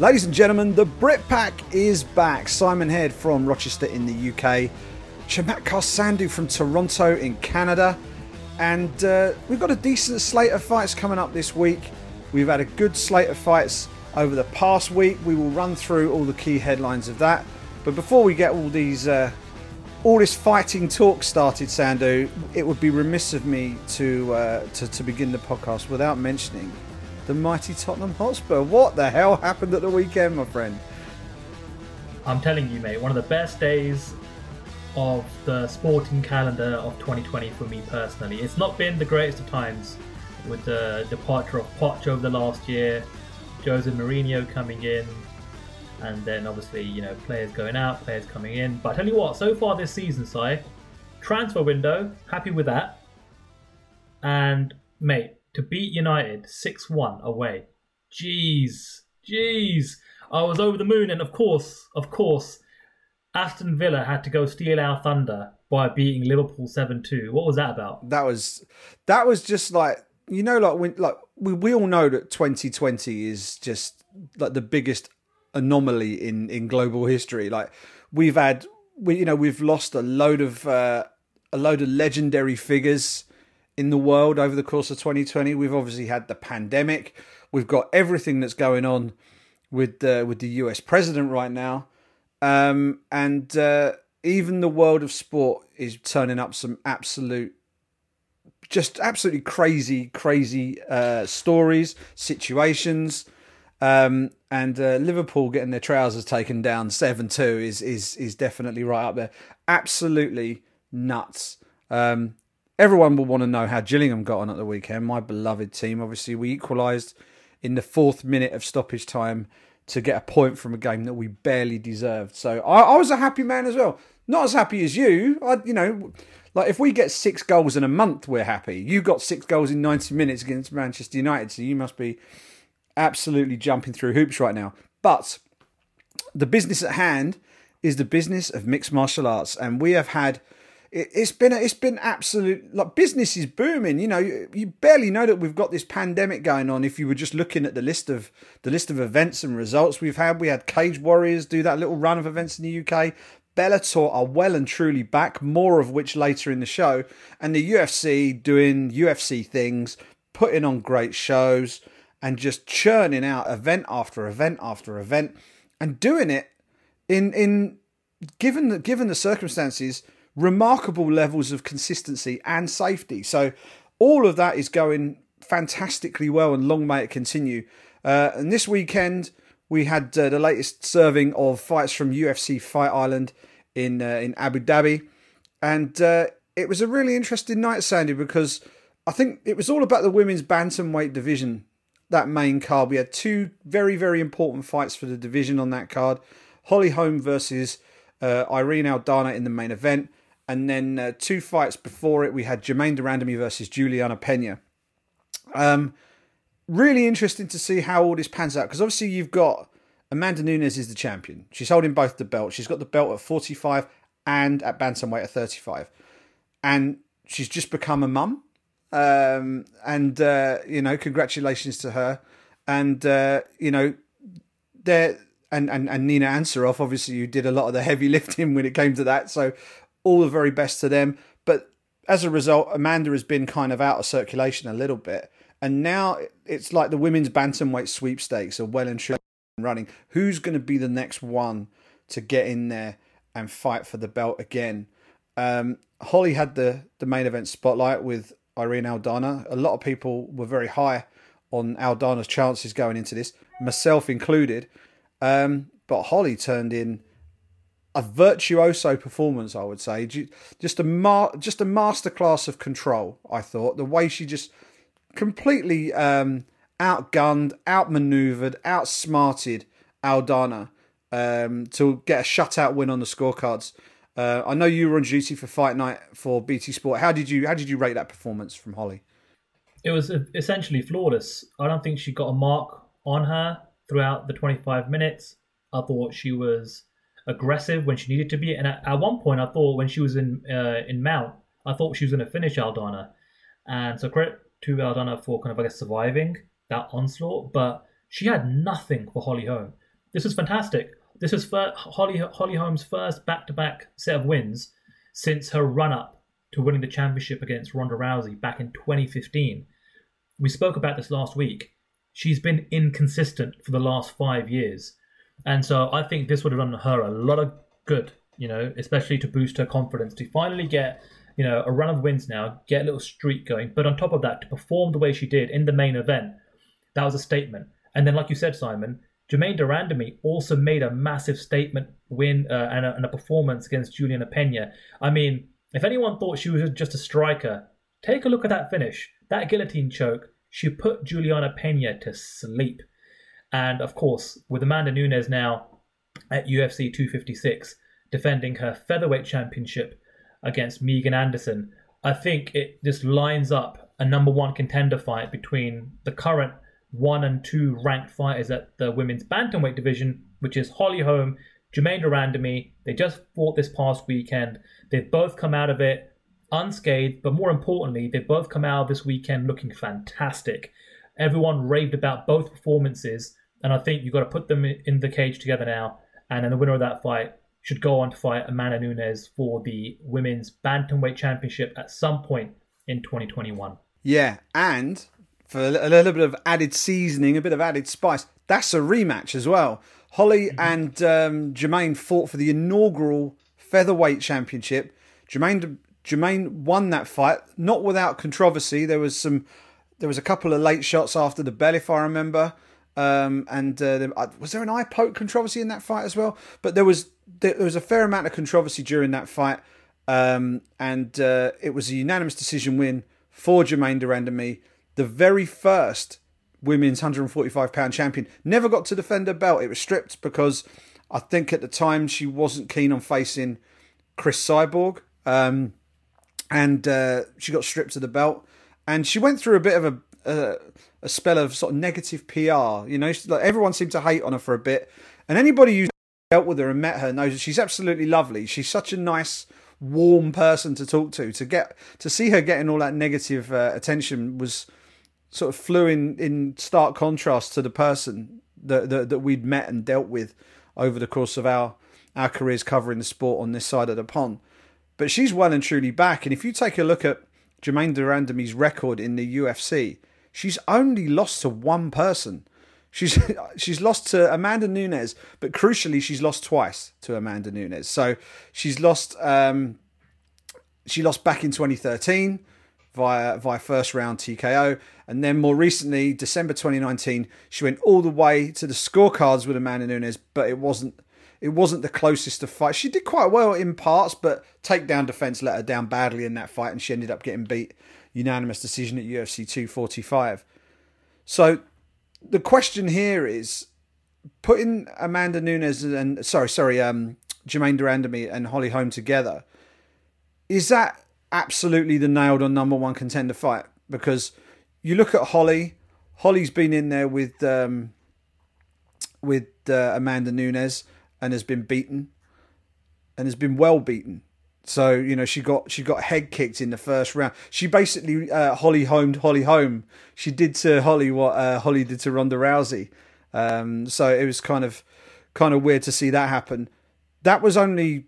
Ladies and gentlemen, the Brit Pack is back. Simon Head from Rochester in the UK, Chamatkar Sandhu from Toronto in Canada, and uh, we've got a decent slate of fights coming up this week. We've had a good slate of fights over the past week. We will run through all the key headlines of that. But before we get all these, uh, all this fighting talk started, Sandhu, it would be remiss of me to, uh, to to begin the podcast without mentioning the mighty Tottenham Hotspur. What the hell happened at the weekend, my friend? I'm telling you, mate, one of the best days of the sporting calendar of 2020 for me personally. It's not been the greatest of times with the departure of Poch over the last year, Jose Mourinho coming in, and then obviously, you know, players going out, players coming in. But I tell you what, so far this season, Si, transfer window, happy with that. And, mate, to beat United 6 1 away. Jeez, jeez. I was over the moon, and of course, of course, Aston Villa had to go steal our thunder by beating Liverpool 7 2. What was that about? That was that was just like you know, like when like we, we all know that 2020 is just like the biggest anomaly in in global history. Like we've had we you know we've lost a load of uh, a load of legendary figures in the world over the course of 2020. We've obviously had the pandemic. We've got everything that's going on with uh, with the US president right now, um, and uh, even the world of sport is turning up some absolute, just absolutely crazy, crazy uh, stories, situations. Um, and uh, Liverpool getting their trousers taken down seven two is is is definitely right up there. Absolutely nuts. Um, everyone will want to know how Gillingham got on at the weekend. My beloved team. Obviously, we equalised in the fourth minute of stoppage time to get a point from a game that we barely deserved. So I, I was a happy man as well. Not as happy as you. I, you know, like if we get six goals in a month, we're happy. You got six goals in ninety minutes against Manchester United, so you must be absolutely jumping through hoops right now. But the business at hand is the business of mixed martial arts, and we have had it, has been it's been absolute like business is booming. You know, you, you, barely know that we've got this pandemic going on. If you were just looking at the list of the list of events and results we've had, we had Cage Warriors do that little run of events in the UK. Bellator are well and truly back, more of which later in the show, and the UFC doing UFC things, putting on great shows, and just churning out event after event after event, and doing it in in given the given the circumstances remarkable levels of consistency and safety. So all of that is going fantastically well, and long may it continue. Uh, and this weekend we had uh, the latest serving of fights from UFC Fight Island in uh, in Abu Dhabi, and uh, it was a really interesting night, Sandy, because I think it was all about the women's bantamweight division. That main card, we had two very very important fights for the division on that card. Holly Holm versus uh, Irene Aldana in the main event, and then uh, two fights before it, we had Germaine de Randamie versus Juliana Pena. Um, really interesting to see how all this pans out because obviously you've got Amanda Nunes is the champion. She's holding both the belts. She's got the belt at 45 and at bantamweight at 35, and she's just become a mum. Um, and uh, you know, congratulations to her. And uh, you know, there and, and and Nina Ansaroff, obviously, you did a lot of the heavy lifting when it came to that. So all the very best to them. But as a result, Amanda has been kind of out of circulation a little bit. And now it's like the women's bantamweight sweepstakes are well and truly running. Who's going to be the next one to get in there and fight for the belt again? Um, Holly had the, the main event spotlight with Irene Aldana. A lot of people were very high on Aldana's chances going into this, myself included. Um, but Holly turned in a virtuoso performance, I would say. Just a mar- just a masterclass of control. I thought the way she just completely um, outgunned, outmaneuvered, outsmarted Aldana um, to get a shutout win on the scorecards. Uh, I know you were on duty for fight night for BT Sport. How did you how did you rate that performance from Holly? It was essentially flawless. I don't think she got a mark on her throughout the 25 minutes. I thought she was aggressive when she needed to be. And at, at one point, I thought when she was in uh, in mount, I thought she was going to finish Aldana. And so credit to Aldana for kind of I guess surviving that onslaught. But she had nothing for Holly Holm. this is fantastic. This is Holly Holly Holm's first back-to-back set of wins since her run-up to winning the championship against Ronda Rousey back in 2015. We spoke about this last week. She's been inconsistent for the last five years, and so I think this would have done her a lot of good. You know, especially to boost her confidence to finally get you know a run of wins now, get a little streak going. But on top of that, to perform the way she did in the main event, that was a statement. And then, like you said, Simon, Germaine de Randamie also made a massive statement win uh, and, a, and, a, performance against Juliana Pena. I mean, if anyone thought she was just a striker, take a look at that finish. That guillotine choke, she put Juliana Pena to sleep. And of course, with Amanda Nunes now at UFC 256, defending her featherweight championship against Megan Anderson, I think it just lines up a number one contender fight between the current one and two ranked fighters at the women's bantamweight division, which is Holly Holm, Germaine de Randamie. They just fought this past weekend. They've both come out of it unscathed, but more importantly, they've both come out this weekend looking fantastic. Everyone raved about both performances, and I think you've got to put them in the cage together now. And then the winner of that fight should go on to fight Amanda Nunes for the women's bantamweight championship at some point in 2021. Yeah, and for a little bit of added seasoning, a bit of added spice. That's a rematch as well. Holly mm-hmm. and um, Germaine fought for the inaugural featherweight championship. Germaine Germaine won that fight, not without controversy. There was some, there was a couple of late shots after the bell, if I remember. Um, and uh, there, uh, was there an eye poke controversy in that fight as well? But there was there, was a fair amount of controversy during that fight, um, and uh, it was a unanimous decision win for Germaine de me, the very first women's 145 pound champion. Never got to defend her belt. It was stripped because I think at the time she wasn't keen on facing Cris Cyborg. Um, and uh, she got stripped of the belt. And she went through a bit of a, a, a spell of sort of negative PR. You know, like everyone seemed to hate on her for a bit. And anybody who dealt with her and met her knows that she's absolutely lovely. She's such a nice, warm person to talk to. To get to see her getting all that negative uh, attention was sort of flew in, in stark contrast to the person that, that, that we'd met and dealt with over the course of our our careers covering the sport on this side of the pond. But she's well and truly back. And if you take a look at Germaine de Randamie's record in the UFC, she's only lost to one person. She's she's lost to Amanda Nunes, but crucially, she's lost twice to Amanda Nunes. So she's lost. Um, she lost back in 2013 via via first round TKO, and then more recently, December 2019, she went all the way to the scorecards with Amanda Nunes, but it wasn't it wasn't the closest to fight. She did quite well in parts, but takedown defense let her down badly in that fight, and she ended up getting beat unanimous decision at UFC 245. So the question here is putting Amanda Nunes and sorry, sorry, um, Germaine de Randamie and Holly Holm together. Is that absolutely the nailed on number one contender fight because you look at Holly. Holly's been in there with um, with uh, Amanda Nunes and has been beaten, and has been well beaten. So you know she got she got head kicked in the first round. She basically uh, Holly homed Holly home. She did to Holly what uh, Holly did to Ronda Rousey. Um, so it was kind of kind of weird to see that happen. That was only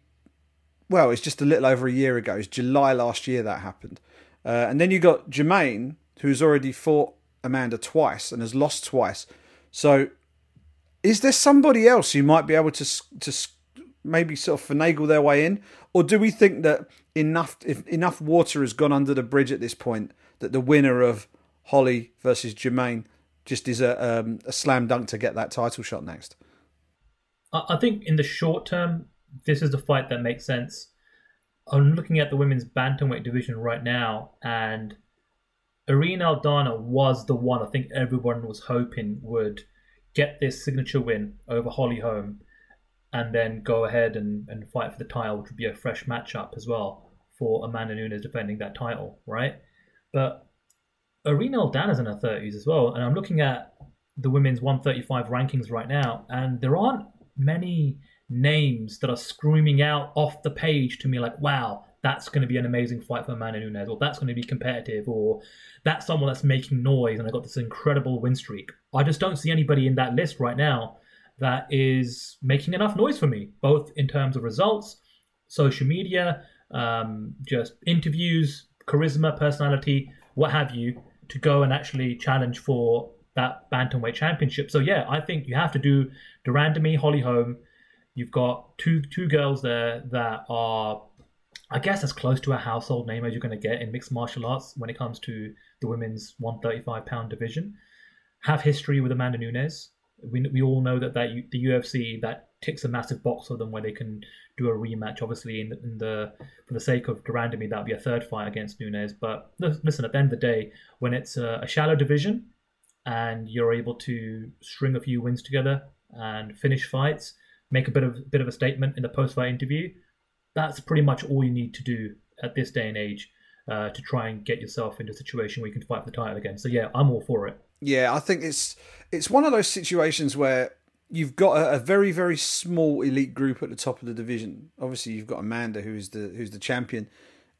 well, it's just a little over a year ago. It's July last year that happened. Uh, and then you got Germaine, who's already fought Amanda twice and has lost twice. So, is there somebody else who might be able to to maybe sort of finagle their way in, or do we think that enough if enough water has gone under the bridge at this point that the winner of Holly versus Germaine just is a um, a slam dunk to get that title shot next? I think in the short term, this is the fight that makes sense. I'm looking at the women's bantamweight division right now, and Irene Aldana was the one I think everyone was hoping would get this signature win over Holly Holm and then go ahead and, and fight for the title, which would be a fresh matchup as well for Amanda Nunes defending that title, right? But Irene Aldana's in her 30s as well, and I'm looking at the women's 135 rankings right now, and there aren't many names that are screaming out off the page to me like, wow, that's going to be an amazing fight for Amanda Nunes, or that's going to be competitive, or that's someone that's making noise and I got this incredible win streak. I just don't see anybody in that list right now that is making enough noise for me, both in terms of results, social media, um, just interviews, charisma, personality, what have you, to go and actually challenge for that bantamweight championship. So yeah, I think you have to do de Randamie, Holly Holm. You've got two two girls there that are, I guess, as close to a household name as you're going to get in mixed martial arts when it comes to the women's 135 pound division. Have history with Amanda Nunes. We, we all know that that the UFC that ticks a massive box for them where they can do a rematch. Obviously, in the, in the for the sake of de Randamie, that would be a third fight against Nunes. But listen, at the end of the day, when it's a, a shallow division and you're able to string a few wins together and finish fights, make a bit of bit of a statement in the post-fight interview, that's pretty much all you need to do at this day and age uh, to try and get yourself into a situation where you can fight for the title again. So yeah, I'm all for it. Yeah, I think it's it's one of those situations where you've got a, a, very very small elite group at the top of the division. Obviously, you've got Amanda who's the who's the champion,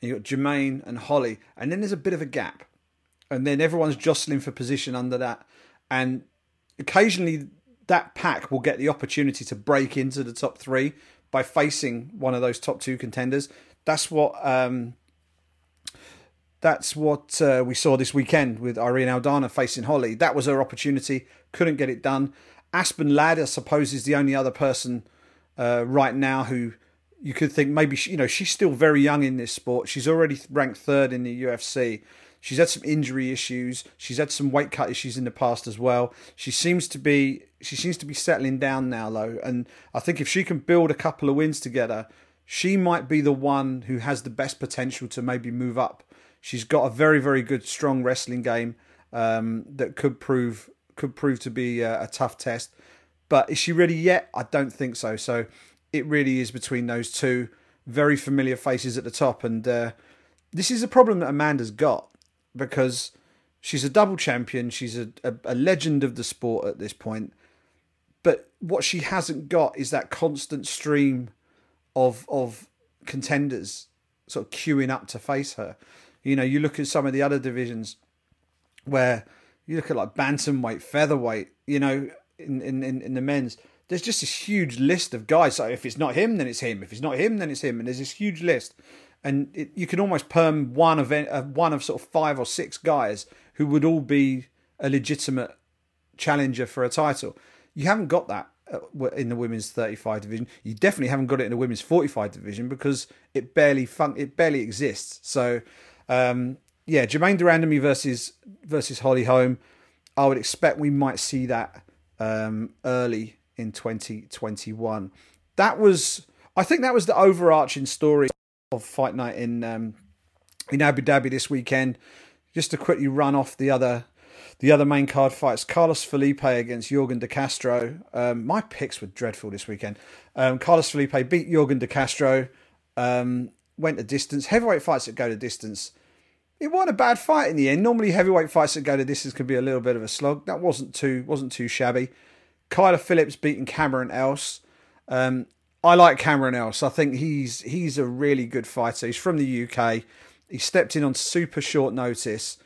and you've got Germaine and Holly, and then there's a bit of a gap, and then everyone's jostling for position under that, and occasionally that pack will get the opportunity to break into the top three by facing one of those top two contenders. That's what. Um, that's what uh, we saw this weekend with Irene Aldana facing Holly. That was her opportunity. Couldn't get it done. Aspen Ladd, I suppose, is the only other person uh, right now who you could think maybe she, you know she's still very young in this sport. She's already ranked third in the UFC. She's had some injury issues. She's had some weight cut issues in the past as well. She seems to be she seems to be settling down now though, and I think if she can build a couple of wins together, she might be the one who has the best potential to maybe move up. She's got a very very good strong wrestling game um, that could prove could prove to be a, a tough test. But is she ready yet? I don't think so. So it really is between those two very familiar faces at the top. And uh, this is a problem that Amanda's got because she's a double champion. She's a, a, a, legend of the sport at this point. But what she hasn't got is that constant stream of of contenders sort of queuing up to face her. You know, you look at some of the other divisions where you look at like bantamweight, featherweight, you know, in, in, in, the men's, there's just this huge list of guys. So if it's not him, then it's him. If it's not him, then it's him. And there's this huge list. And it, you can almost perm one of uh, one of sort of five or six guys who would all be a legitimate challenger for a title. You haven't got that uh, in the women's 35 division. You definitely haven't got it in the women's 45 division because it barely fun- it barely exists. So um, yeah, Germaine de Randamie versus versus Holly Holm. I would expect we might see that um, early in 2021. That was, I think, that was the overarching story of Fight Night in um, in Abu Dhabi this weekend. Just to quickly run off the other the other main card fights: Carlos Felipe against Yorgan De Castro. Um, my picks were dreadful this weekend. Um, Carlos Felipe beat Yorgan De Castro. Um, went a distance. Heavyweight fights that go to distance it wasn't a bad fight in the end. Normally, heavyweight fights that go to distance can be a little bit of a slog. That wasn't too wasn't too shabby. Kyler Phillips beating Cameron Else. Um, I like Cameron Else. I think he's he's a really good fighter. He's from the UK. He stepped in on super short notice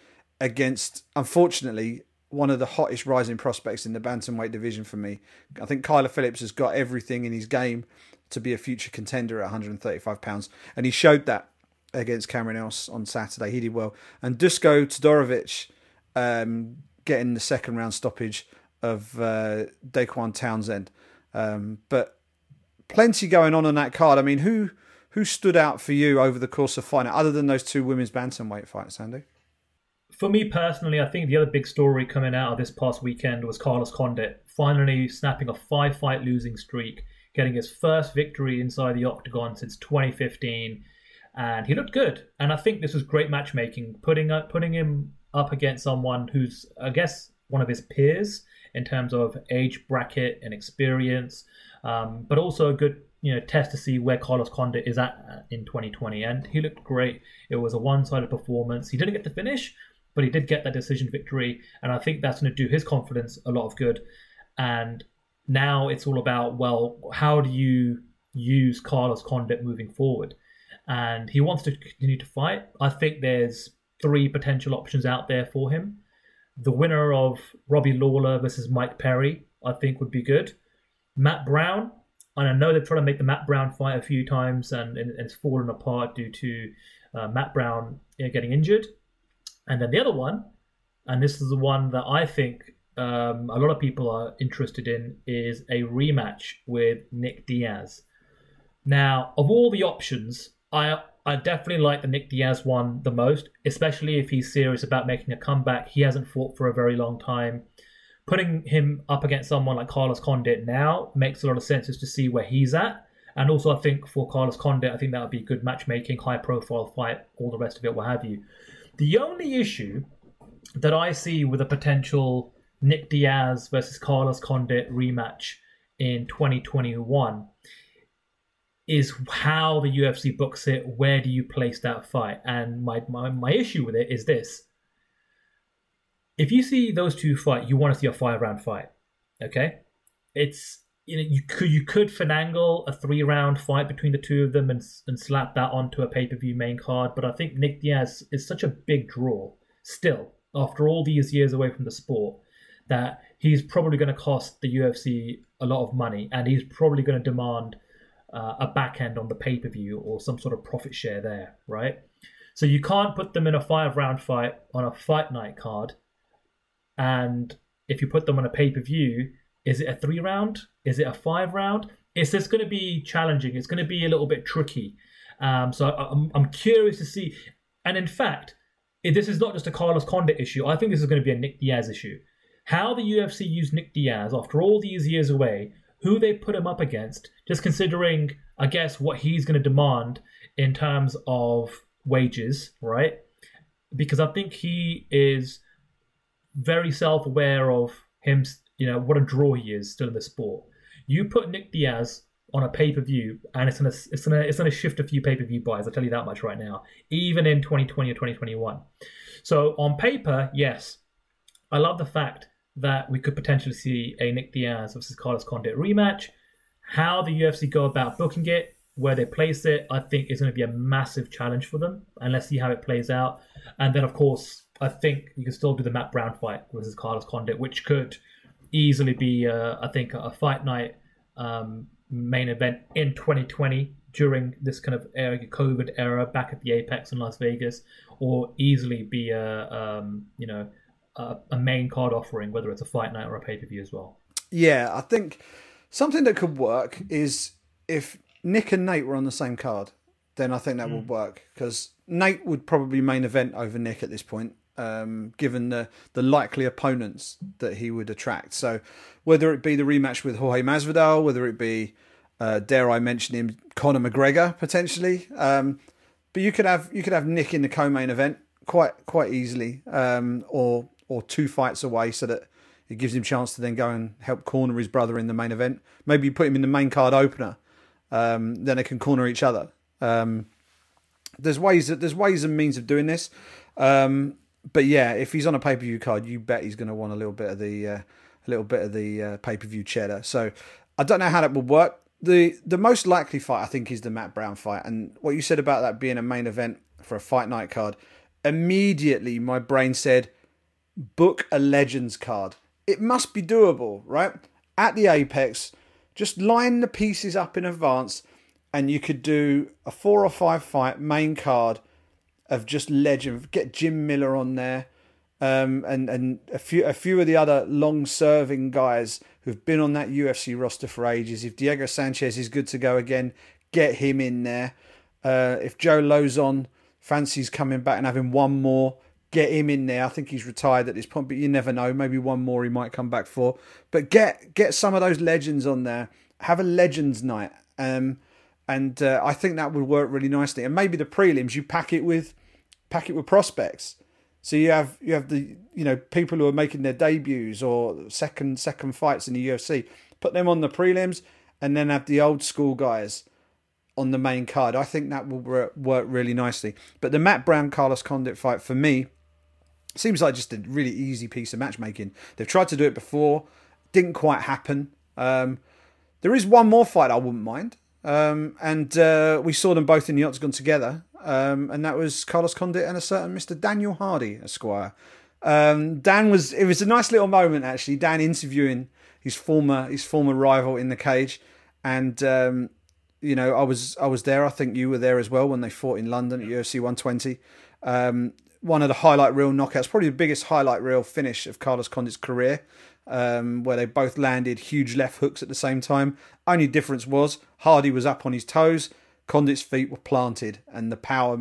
against, unfortunately, one of the hottest rising prospects in the bantamweight division for me. I think Kyler Phillips has got everything in his game to be a future contender at 135 pounds, and he showed that against Cameron Else on Saturday. He did well. And Dusko Todorovic um, getting the second round stoppage of uh, Dequan Townsend. Um, but plenty going on on that card. I mean, who who stood out for you over the course of fighting, other than those two women's bantamweight fights, Andy? For me personally, I think the other big story coming out of this past weekend was Carlos Condit finally snapping a five fight losing streak, getting his first victory inside the octagon since 2015 and he looked good. And I think this was great matchmaking, putting up, putting him up against someone who's, I guess, one of his peers in terms of age bracket and experience, um, but also a good you know test to see where Carlos Condit is at in 2020. And he looked great. It was a one-sided performance. He didn't get the finish, but he did get that decision victory, and I think that's going to do his confidence a lot of good. And now it's all about well, how do you use Carlos Condit moving forward? And he wants to continue to fight. I think there's three potential options out there for him. The winner of Robbie Lawler versus Mike Perry, I think, would be good. Matt Brown. And I know they've tried to make the Matt Brown fight a few times and, and it's fallen apart due to uh, Matt Brown getting injured. And then the other one, and this is the one that I think um, a lot of people are interested in, is a rematch with Nick Diaz. Now, of all the options, I I definitely like the Nick Diaz one the most, especially if he's serious about making a comeback. He hasn't fought for a very long time. Putting him up against someone like Carlos Condit now makes a lot of sense just to see where he's at. And also, I think for Carlos Condit, I think that would be good matchmaking, high profile fight, all the rest of it, what have you. The only issue that I see with a potential Nick Diaz versus Carlos Condit rematch in 2021 is how the UFC books it. Where do you place that fight? And my, my, my issue with it is this. If you see those two fight, you want to see a five round fight. Okay? It's you know you could you could finagle a three round fight between the two of them and and slap that onto a pay per view main card, but I think Nick Diaz is such a big draw still after all these years away from the sport that he's probably going to cost the UFC a lot of money, and he's probably going to demand uh, a back end on the pay per view or some sort of profit share there, right? So you can't put them in a five round fight on a fight night card, and if you put them on a pay per view, is it a three round? Is it a five round? It's just going to be challenging. It's going to be a little bit tricky. Um, so I'm, I'm curious to see. And in fact, this is not just a Carlos Condit issue. I think this is going to be a Nick Diaz issue. How the UFC used Nick Diaz after all these years away, who they put him up against, just considering, I guess, what he's going to demand in terms of wages, right? Because I think he is very self aware of him, you know, what a draw he is still in the sport. You put Nick Diaz on a pay per view, and it's gonna it's gonna it's gonna shift a few pay per view buys. I'll tell you that much right now, even in 2020 or 2021. So on paper, yes, I love the fact that we could potentially see a Nick Diaz versus Carlos Condit rematch. How the UFC go about booking it, where they place it, I think is going to be a massive challenge for them. And let's see how it plays out. And then, of course, I think you can still do the Matt Brown fight versus Carlos Condit, which could easily be, uh, I think, a fight night um, main event in 2020 during this kind of COVID era back at the Apex in Las Vegas, or easily be a um, you know a, a, main card offering, whether it's a fight night or a pay per view as well. Yeah, I think something that could work is if Nick and Nate were on the same card, then I think that mm. would work because Nate would probably main event over Nick at this point. Um, given the the likely opponents that he would attract, so whether it be the rematch with Jorge Masvidal, whether it be, uh, dare I mention him, Conor McGregor potentially. Um, but you could have you could have Nick in the co-main event quite quite easily, um, or or two fights away, so that it gives him a chance to then go and help corner his brother in the main event. Maybe you put him in the main card opener, um, then they can corner each other. Um, there's ways that there's ways and means of doing this. Um, but yeah, if he's on a pay per view card, you bet he's going to want a little bit of the uh, a little bit of the uh, pay per view cheddar. So I don't know how that would work. The the most likely fight I think is the Matt Brown fight, and what you said about that being a main event for a fight night card, immediately my brain said, book a Legends card. It must be doable, right? At the Apex, just line the pieces up in advance, and you could do a four or five fight main card of just legend. Get Jim Miller on there um, and and a few a few of the other long serving guys who've been on that UFC roster for ages. If Diego Sanchez is good to go again, get him in there. Uh, if Joe Lauzon fancies coming back and having one more, get him in there. I think he's retired at this point, but you never know. Maybe one more he might come back for. But get get some of those legends on there. Have a legends night. Um, and uh, I think that would work really nicely. And maybe the prelims you pack it with pack it with prospects. So you have you have the you know people who are making their debuts or second second fights in the UFC. Put them on the prelims, and then have the old school guys on the main card. I think that will work really nicely. But the Matt Brown Carlos Condit fight for me seems like just a really easy piece of matchmaking. They've tried to do it before, didn't quite happen. Um, there is one more fight I wouldn't mind, um, and uh, we saw them both in the Octagon together um, and that was Carlos Condit and a certain Mr. Daniel Hardy, Esquire. Um, Dan was it was a nice little moment actually. Dan interviewing his former his former rival in the cage, and um, you know I was I was there. I think you were there as well when they fought in London at UFC 120. Um, one of the highlight reel knockouts, probably the biggest highlight reel finish of Carlos Condit's career, um, where they both landed huge left hooks at the same time. Only difference was Hardy was up on his toes, Condit's feet were planted, and the power,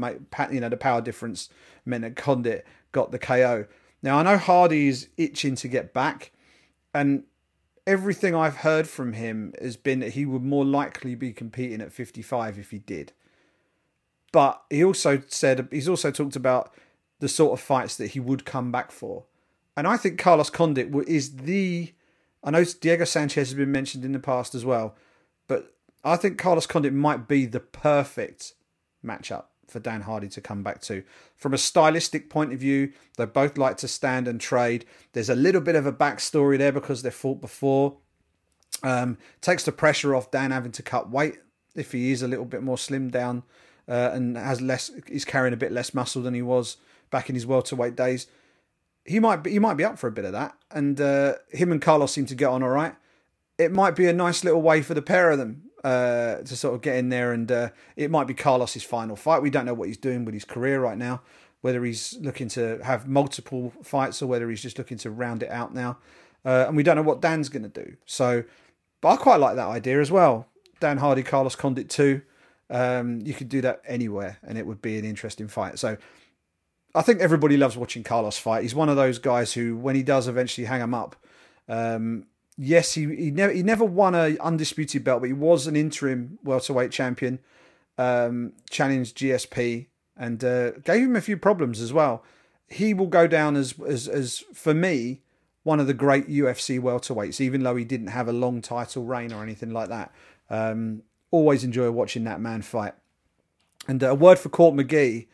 you know, the power difference meant that Condit got the KO. Now I know Hardy is itching to get back, and everything I've heard from him has been that he would more likely be competing at 55 if he did. But he also said he's also talked about the sort of fights that he would come back for. And I think Carlos Condit is the. I know Diego Sanchez has been mentioned in the past as well, but I think Carlos Condit might be the perfect matchup for Dan Hardy to come back to. From a stylistic point of view, they both like to stand and trade. There's a little bit of a backstory there because they fought before. Um, takes the pressure off Dan having to cut weight if he is a little bit more slimmed down uh, and has less. He's carrying a bit less muscle than he was back in his welterweight days. He might be he might be up for a bit of that, and uh, him and Carlos seem to get on all right. It might be a nice little way for the pair of them uh, to sort of get in there, and uh, it might be Carlos's final fight. We don't know what he's doing with his career right now, whether he's looking to have multiple fights or whether he's just looking to round it out now. Uh, and we don't know what Dan's going to do. So, but I quite like that idea as well. Dan Hardy, Carlos Condit too. Um, you could do that anywhere, and it would be an interesting fight. So, I think everybody loves watching Carlos fight. He's one of those guys who, when he does eventually hang him up, um, yes, he he never he never won a undisputed belt, but he was an interim welterweight champion. Um, challenged GSP and uh, gave him a few problems as well. He will go down as as as for me one of the great UFC welterweights, even though he didn't have a long title reign or anything like that. Um, always enjoy watching that man fight. And uh, a word for Court McGee,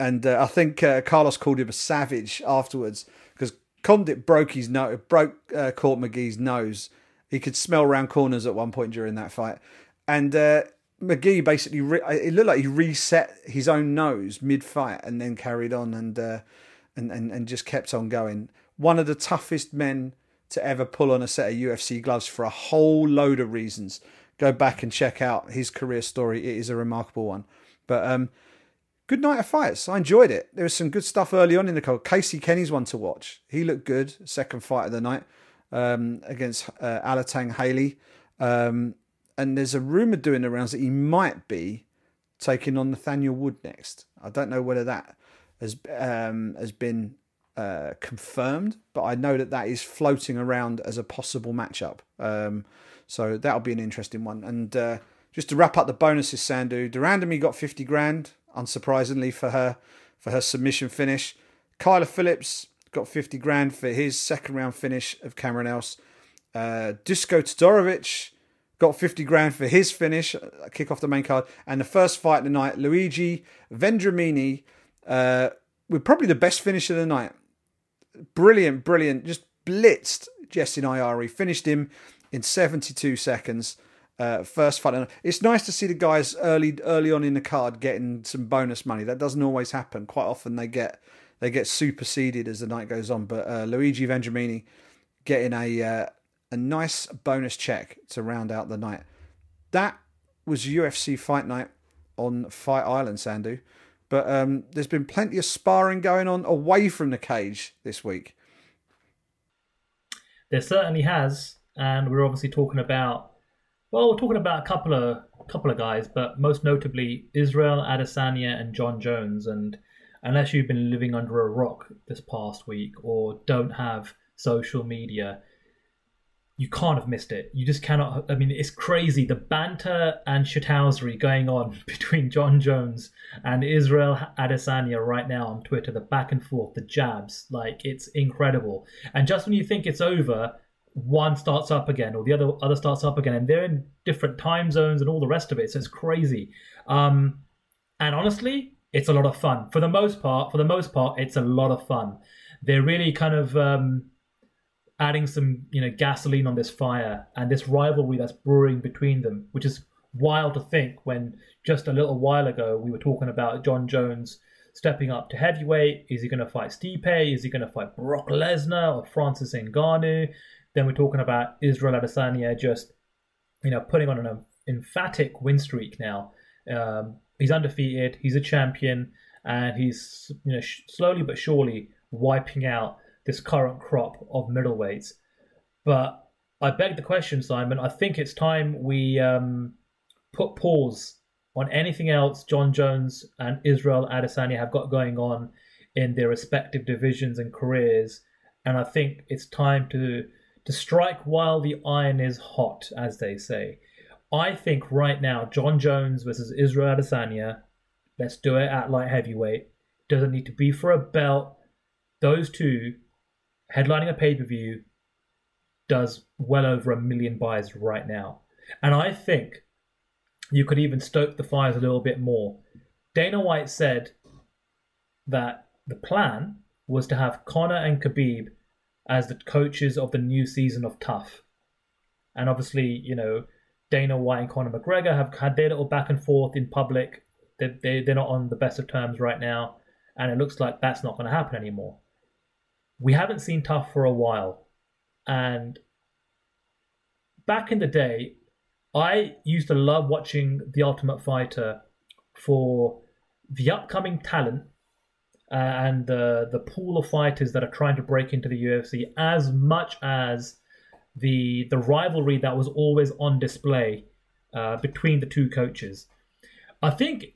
and uh, I think uh, Carlos called him a savage afterwards because Condit broke his nose, broke uh, Court McGee's nose. He could smell round corners at one point during that fight, and uh, McGee basically re- it looked like he reset his own nose mid fight and then carried on and, uh, and and and just kept on going. One of the toughest men to ever pull on a set of UFC gloves for a whole load of reasons. Go back and check out his career story. It is a remarkable one. But um, good night of fights. I enjoyed it. There was some good stuff early on in the card. Casey Kenny's one to watch. He looked good. Second fight of the night um, against uh, Alateng Heili. Um, and there's a rumor doing the rounds that he might be taking on Nathaniel Wood next. I don't know whether that has um, has been uh, confirmed, but I know that that is floating around as a possible matchup. Um, so that'll be an interesting one. And uh, just to wrap up the bonuses, Sandhu, de Randamie got 50 grand unsurprisingly for her for her submission finish. Kyler Phillips got 50 grand for his second round finish of Cameron Else. Uh, Dusko Todorovic got 50 grand for his finish, uh, kick off the main card. And the first fight of the night, Luigi Vendramini, uh, with probably the best finish of the night. Brilliant, brilliant. Just blitzed Jessin Ayari. Finished him in 72 seconds uh, first fight. And It's nice to see the guys early early on in the card getting some bonus money. That doesn't always happen. Quite often they get they get superseded as the night goes on. But uh, Luigi Vendramini getting a uh, a nice bonus check to round out the night. That was UFC Fight Night on Fight Island, Sandhu. But um, there's been plenty of sparring going on away from the cage this week. There certainly has, and we're obviously talking about well, we're talking about a couple of couple of guys, but most notably Israel Adesanya and Jon Jones. And unless you've been living under a rock this past week or don't have social media, you can't have missed it. You just cannot. I mean, it's crazy the banter and shithousery going on between Jon Jones and Israel Adesanya right now on Twitter. The back and forth, the jabs, like it's incredible. And just when you think it's over, one starts up again or the other other starts up again and they're in different time zones and all the rest of it so it's crazy um and honestly it's a lot of fun for the most part for the most part it's a lot of fun they're really kind of um adding some you know gasoline on this fire and this rivalry that's brewing between them which is wild to think when just a little while ago we were talking about Jon Jones stepping up to heavyweight? Is he going to fight Stipe? Is he going to fight Brock Lesnar or Francis Ngannou? Then we're talking about Israel Adesanya just, you know, putting on an emphatic win streak now. Um, he's undefeated. He's a champion, and he's you know sh- slowly but surely wiping out this current crop of middleweights. But I beg the question, Simon. I think it's time we um, put pause on anything else Jon Jones and Israel Adesanya have got going on in their respective divisions and careers. And I think it's time to to strike while the iron is hot, as they say. I think right now, Jon Jones versus Israel Adesanya, let's do it at light heavyweight. Doesn't need to be for a belt. Those two headlining a pay per view does well over a million buys right now. And I think you could even stoke the fires a little bit more. Dana White said that the plan was to have Conor and Khabib as the coaches of the new season of TUF. And obviously, you know, Dana White and Conor McGregor have had their little back and forth in public. They, they, they're not on the best of terms right now. And it looks like that's not going to happen anymore. We haven't seen TUF for a while. And back in the day, I used to love watching The Ultimate Fighter for the upcoming talent uh, and the the pool of fighters that are trying to break into the UFC as much as the the rivalry that was always on display uh, between the two coaches. I think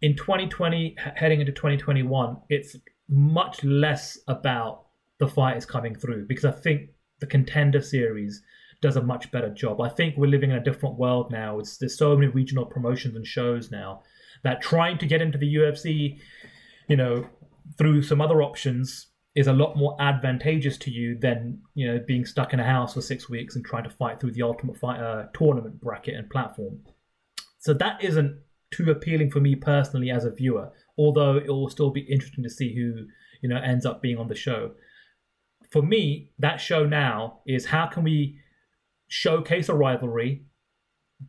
in 2020, heading into 2021, it's much less about the fighters coming through because I think the contender series does a much better job. I think we're living in a different world now. It's, there's so many regional promotions and shows now that trying to get into the UFC, you know, through some other options is a lot more advantageous to you than you know being stuck in a house for six weeks and trying to fight through the ultimate fight uh, tournament bracket and platform. So that isn't too appealing for me personally as a viewer. Although it will still be interesting to see who you know ends up being on the show. For me, that show now is how can we showcase a rivalry,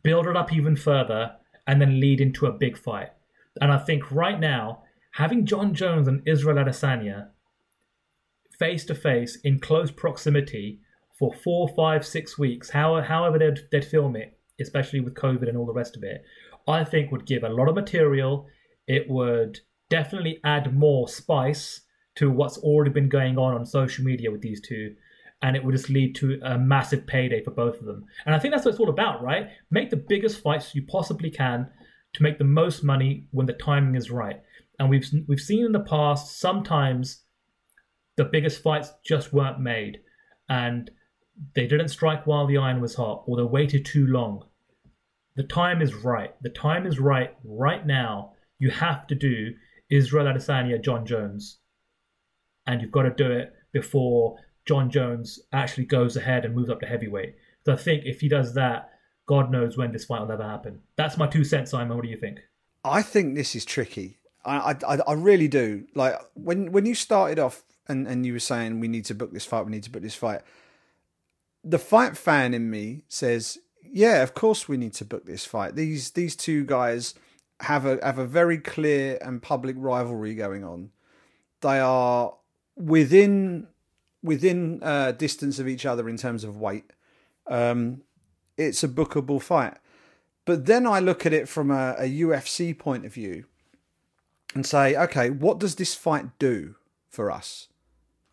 build it up even further, and then lead into a big fight. And I think right now, having Jon Jones and Israel Adesanya face to face in close proximity for four, five, six weeks, however, however they'd, they'd film it, especially with COVID and all the rest of it, I think would give a lot of material. It would definitely add more spice to what's already been going on on social media with these two. And it would just lead to a massive payday for both of them. And I think that's what it's all about, right? Make the biggest fights you possibly can to make the most money when the timing is right. And we've we've seen in the past sometimes the biggest fights just weren't made, and they didn't strike while the iron was hot, or they waited too long. The time is right. The time is right right now. You have to do Israel Adesanya, Jon Jones, and you've got to do it before Jon Jones actually goes ahead and moves up to heavyweight. So I think if he does that, God knows when this fight will ever happen. That's my two cents, Simon. What do you think? I think this is tricky. I, I, I really do. Like when when you started off and, and you were saying we need to book this fight, we need to book this fight. The fight fan in me says, yeah, of course we need to book this fight. These these two guys have a have a very clear and public rivalry going on. They are within within uh, distance of each other in terms of weight. Um, it's a bookable fight. But then I look at it from a, a UFC point of view and say, okay, what does this fight do for us?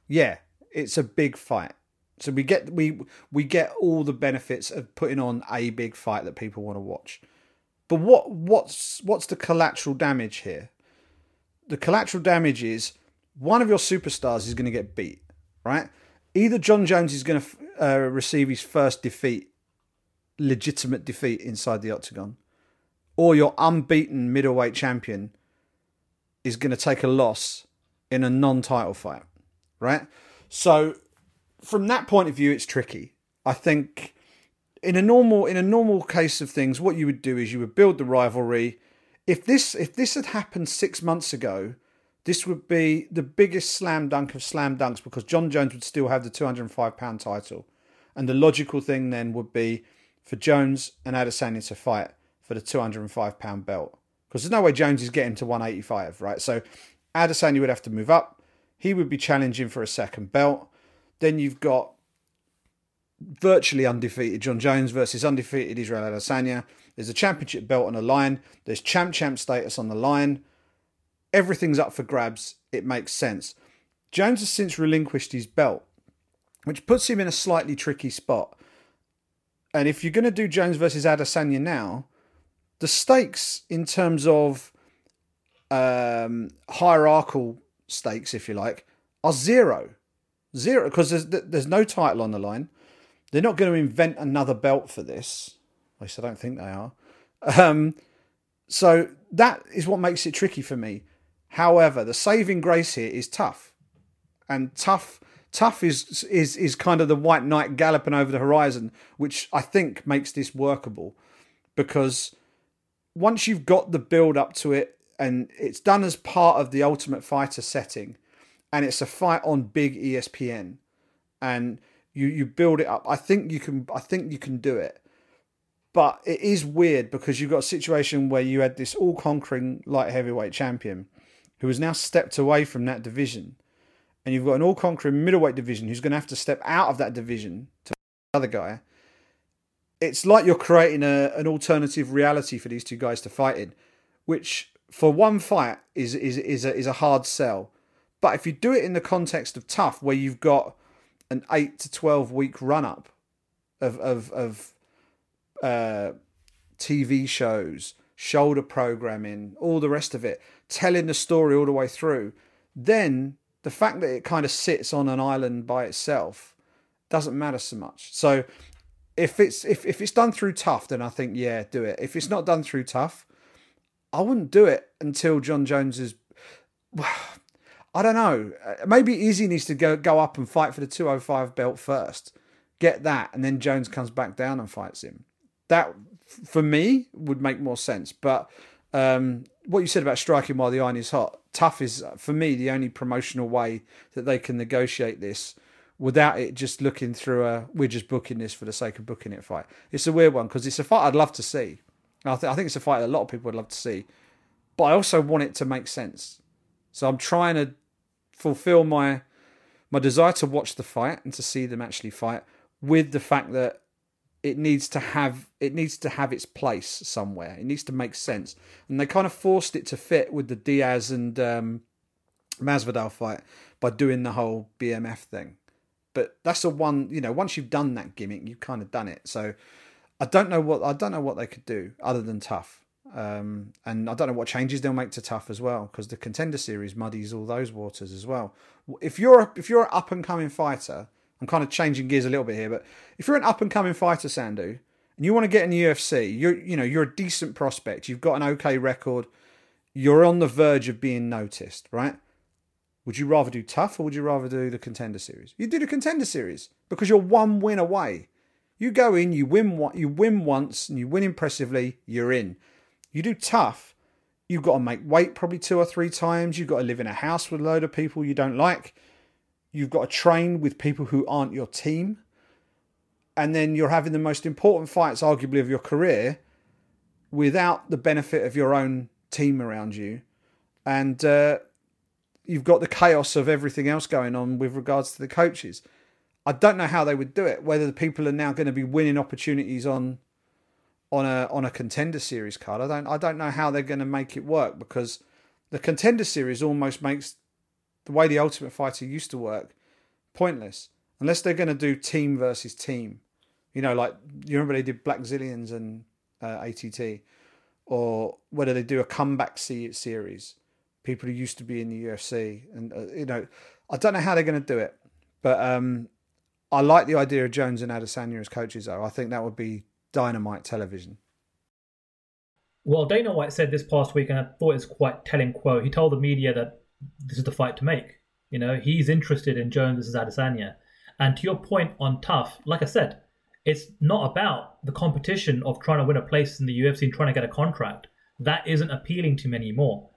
Yeah, it's a big fight. So we get we we get all the benefits of putting on a big fight that people want to watch. But what what's what's the collateral damage here? The collateral damage is one of your superstars is going to get beat, right? Either Jon Jones is going to uh, receive his first defeat, legitimate defeat inside the octagon, or your unbeaten middleweight champion is going to take a loss in a non-title fight right? So from that point of view, it's tricky. I think in a normal in a normal case of things, what you would do is you would build the rivalry. If this if this had happened six months ago, this would be the biggest slam dunk of slam dunks because Jon Jones would still have the 205 pound title, and the logical thing then would be for Jones and Adesanya to fight for the 205 pound belt because there's no way Jones is getting to 185, right? So Adesanya would have to move up. He would be challenging for a second belt. Then you've got virtually undefeated Jon Jones versus undefeated Israel Adesanya. There's a championship belt on the line. There's champ champ status on the line. Everything's up for grabs. It makes sense. Jones has since relinquished his belt, which puts him in a slightly tricky spot. And if you're going to do Jones versus Adesanya now, the stakes in terms of um, hierarchical stakes, if you like, are zero, zero because there's there's no title on the line. They're not going to invent another belt for this. At least I don't think they are. Um, so that is what makes it tricky for me. However, the saving grace here is TUF, and TUF TUF is is is kind of the white knight galloping over the horizon, which I think makes this workable, because once you've got the build up to it and it's done as part of the Ultimate Fighter setting, and it's a fight on big ESPN, and you you build it up. I think you can. I think you can do it. But it is weird because you've got a situation where you had this all conquering light heavyweight champion who has now stepped away from that division. And you've got an all conquering middleweight division who's going to have to step out of that division to the other guy. It's like you're creating a, an alternative reality for these two guys to fight in, which for one fight is, is, is, a, is a hard sell. But if you do it in the context of TUF, where you've got an eight to 12 week run up of, of, of uh, TV shows, shoulder programming, all the rest of it, telling the story all the way through, then the fact that it kind of sits on an island by itself doesn't matter so much. So if it's if, if it's done through TUF, then I think yeah, do it. If it's not done through TUF, I wouldn't do it until Jon Jones is. I don't know. Maybe Izzy needs to go go up and fight for the 205 belt first. Get that, and then Jones comes back down and fights him. That for me would make more sense. But um, what you said about striking while the iron is hot, TUF is uh, for me the only promotional way that they can negotiate this without it just looking through a we're just booking this for the sake of booking it fight. It's a weird one because it's a fight I'd love to see. I, th- I think it's a fight a lot of people would love to see, but I also want it to make sense. So I'm trying to fulfill my my desire to watch the fight and to see them actually fight with the fact that it needs to have it needs to have its place somewhere. It needs to make sense, and they kind of forced it to fit with the Diaz and um, Masvidal fight by doing the whole BMF thing. But that's the one you know. Once you've done that gimmick, you've kind of done it. So I don't know what I don't know what they could do other than TUF. Um, and I don't know what changes they'll make to TUF as well because the contender series muddies all those waters as well. If you're if you're an up and coming fighter I'm kind of changing gears a little bit here, but if you're an up and coming fighter, Sandhu, and you want to get in the UFC, you're you know you're a decent prospect. You've got an okay record. You're on the verge of being noticed, right? Would you rather do TUF or would you rather do the contender series? You do the contender series because you're one win away. You go in, you win what you win once, and you win impressively. You're in. You do TUF. You've got to make weight probably two or three times. You've got to live in a house with a load of people you don't like You've got to train with people who aren't your team. And then you're having the most important fights, arguably, of your career without the benefit of your own team around you. And uh, you've got the chaos of everything else going on with regards to the coaches. I don't know how they would do it. Whether the people are now going to be winning opportunities on on a on a contender series card. I don't I don't know how they're going to make it work because the contender series almost makes the way the Ultimate Fighter used to work, pointless. Unless they're going to do team versus team. You know, like, you remember they did Blackzilians and uh, ATT? Or whether they do a comeback series. People who used to be in the UFC. And, uh, you know, I don't know how they're going to do it. But um, I like the idea of Jones and Adesanya as coaches, though. I think that would be dynamite television. Well, Dana White said this past week, and I thought it was quite telling quote. He told the media that this is the fight to make. You know, he's interested in Jones versus Adesanya. And to your point on tough, like I said, it's not about the competition of trying to win a place in the UFC and trying to get a contract. That isn't appealing to me anymore.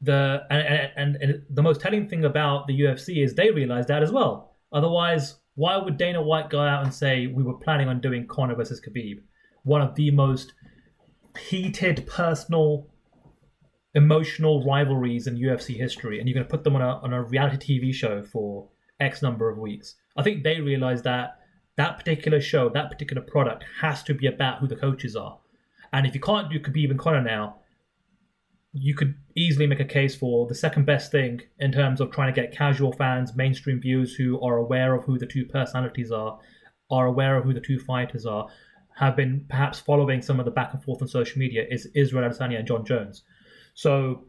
The and, and, and the most telling thing about the UFC is they realize that as well. Otherwise, why would Dana White go out and say we were planning on doing Conor versus Khabib, one of the most heated personal emotional rivalries in UFC history, and you're going to put them on a on a reality TV show for X number of weeks. I think they realize that that particular show, that particular product, has to be about who the coaches are. And if you can't do Khabib and Conor now, you could easily make a case for the second best thing in terms of trying to get casual fans, mainstream viewers who are aware of who the two personalities are, are aware of who the two fighters are, have been perhaps following some of the back and forth on social media is Israel Adesanya and Jon Jones. So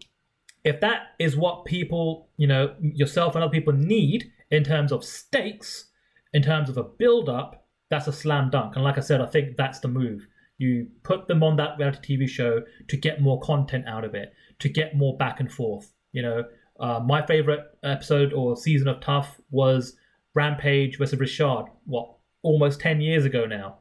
if that is what people, you know, yourself and other people need in terms of stakes, in terms of a build up, that's a slam dunk. And like I said, I think that's the move. You put them on that reality TV show to get more content out of it, to get more back and forth. You know, uh, my favorite episode or season of TUF was Rampage versus Rashad. What almost ten years ago now.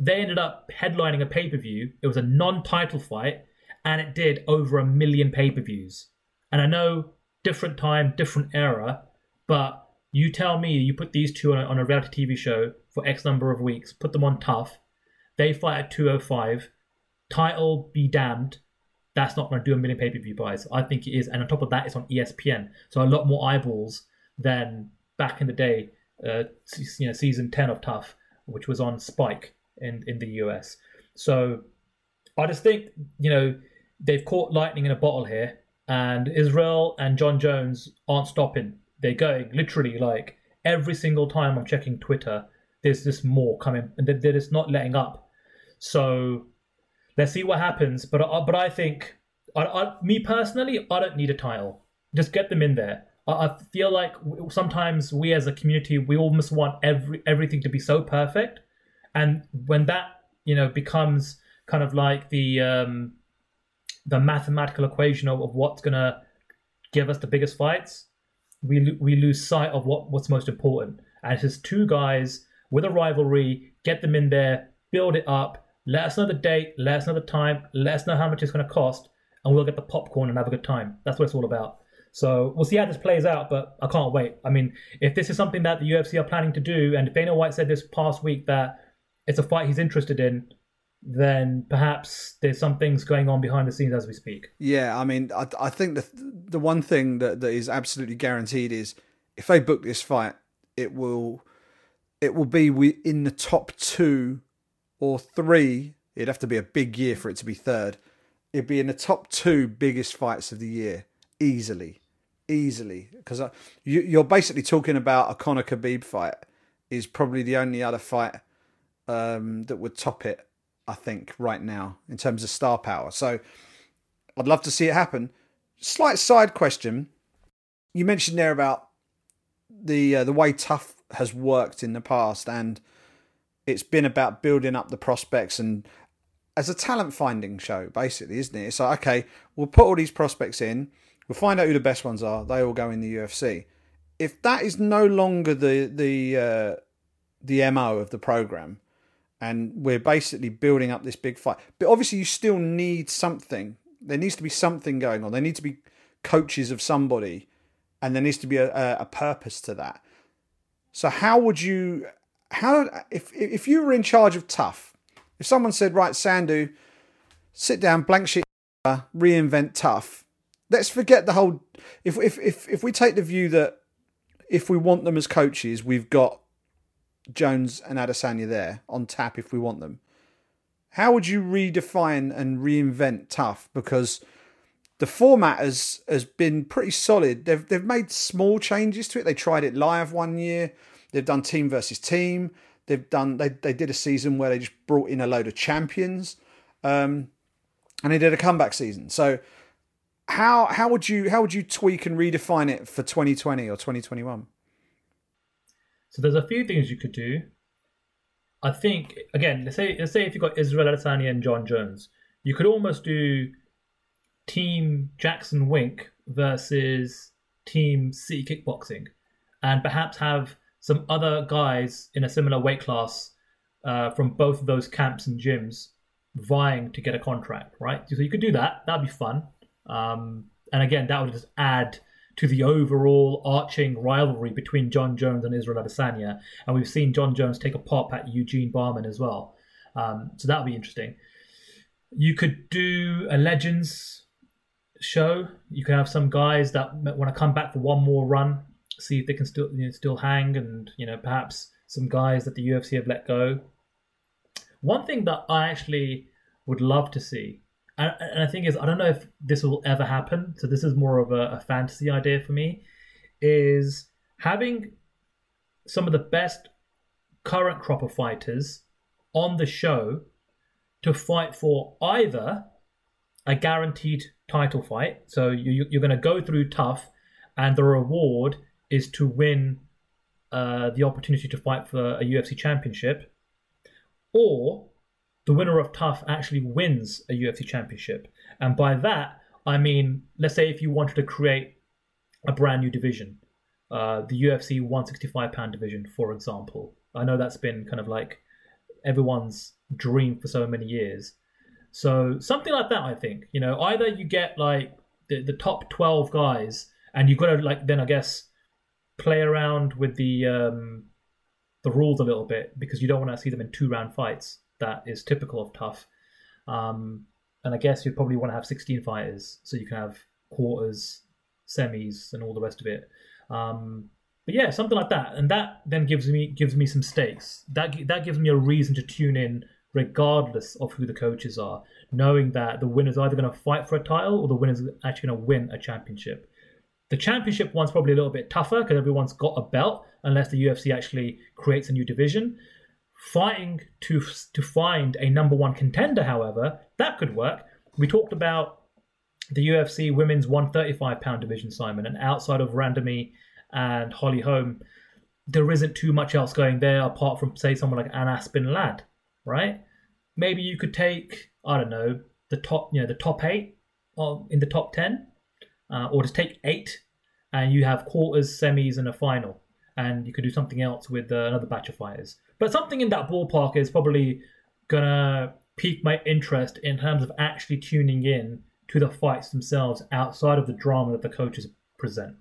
They ended up headlining a pay per view. It was a non-title fight, and it did over a million pay per views. And I know different time, different era, but you tell me you put these two on a, on a reality TV show for X number of weeks, put them on TUF, they fight at 205, title be damned. That's not going to do a million pay per view buys. I think it is. And on top of that, it's on ESPN. So a lot more eyeballs than back in the day, uh, you know, season 10 of TUF, which was on Spike in, in the US. So I just think, you know, they've caught lightning in a bottle here. And Israel and Jon Jones aren't stopping. They're going literally like every single time I'm checking Twitter, there's just more coming, and they're just not letting up. So let's see what happens. But I, but I think, I, I, me personally, I don't need a title. Just get them in there. I, feel like sometimes we as a community, we almost want every everything to be so perfect, and when that you know becomes kind of like the um, the mathematical equation of, of what's gonna give us the biggest fights, we we lose sight of what what's most important. And it's just two guys with a rivalry, get them in there, build it up, let us know the date, let us know the time, let us know how much it's going to cost, and we'll get the popcorn and have a good time. That's what it's all about. So we'll see how this plays out, but I can't wait. I mean, if this is something that the UFC are planning to do, and Dana White said this past week that it's a fight he's interested in, then perhaps there's some things going on behind the scenes as we speak. Yeah, I mean, I, I think the the one thing that, that is absolutely guaranteed is if they book this fight, it will it will be in the top two or three. It'd have to be a big year for it to be third. It'd be in the top two biggest fights of the year easily, easily. Because uh, you, are basically talking about a Conor Khabib fight is probably the only other fight um, that would top it. I think right now in terms of star power. So I'd love to see it happen. Slight side question: You mentioned there about the uh, the way TUF has worked in the past, and it's been about building up the prospects and as a talent finding show, basically, isn't it? It's like, okay, we'll put all these prospects in, we'll find out who the best ones are, they all go in the UFC. If that is no longer the the uh, the mo of the program, and we're basically building up this big fight, but obviously you still need something. There needs to be something going on. There need to be coaches of somebody, and there needs to be a, a purpose to that. So how would you how if if you were in charge of TUF, if someone said, right, Sandhu, sit down, blank sheet, reinvent TUF. Let's forget the whole. If if if if we take the view that if we want them as coaches, we've got Jones and Adesanya there on tap if we want them. How would you redefine and reinvent TUF? Because the format has has been pretty solid. They've they've made small changes to it. They tried it live one year. They've done team versus team. They've done they they did a season where they just brought in a load of champions, um, and they did a comeback season. So how how would you how would you tweak and redefine it for 2020 or 2021? So there's a few things you could do. I think again, let's say let's say if you've got Israel Adesanya and Jon Jones, you could almost do Team Jackson Wink versus Team City Kickboxing, and perhaps have some other guys in a similar weight class uh, from both of those camps and gyms vying to get a contract, right? So you could do that. That'd be fun. Um, and again, that would just add to the overall arching rivalry between Jon Jones and Israel Adesanya. And we've seen Jon Jones take a pop at Eugene Bareman as well. Um, so that would be interesting. You could do a Legends show. You can have some guys that want to come back for one more run, see if they can still you know, still hang, and you know perhaps some guys that the UFC have let go. One thing that I actually would love to see, and, and the thing is, I don't know if this will ever happen. So this is more of a, a fantasy idea for me, is having some of the best current crop of fighters on the show to fight for either a guaranteed title fight. So you, you're going to go through TUF, and the reward is to win uh, the opportunity to fight for a UFC championship, or the winner of TUF actually wins a UFC championship. And by that, I mean, let's say if you wanted to create a brand new division, uh, the UFC 165 pound division, for example. I know that's been kind of like everyone's dream for so many years. So something like that, I think. You know, either you get like the, the top twelve guys, and you've got to like then I guess play around with the um, the rules a little bit because you don't want to see them in two round fights. That is typical of TUF. Um, and I guess you'd probably want to have 16 fighters so you can have quarters, semis, and all the rest of it. Um, but yeah, something like that, and that then gives me gives me some stakes. That that gives me a reason to tune in, regardless of who the coaches are, knowing that the winner's either going to fight for a title or the winner's actually going to win a championship. The championship one's probably a little bit tougher because everyone's got a belt, unless the UFC actually creates a new division. Fighting to to find a number one contender, however, that could work. We talked about the UFC women's 135 pound division, Simon, and outside of Randamie and Holly Holm, there isn't too much else going there apart from say someone like Ann Aspen Ladd, right? Maybe you could take I don't know the top you know the top eight or in the top ten, uh, or just take eight, and you have quarters, semis, and a final, and you could do something else with uh, another batch of fighters. But something in that ballpark is probably gonna pique my interest in terms of actually tuning in to the fights themselves outside of the drama that the coaches present.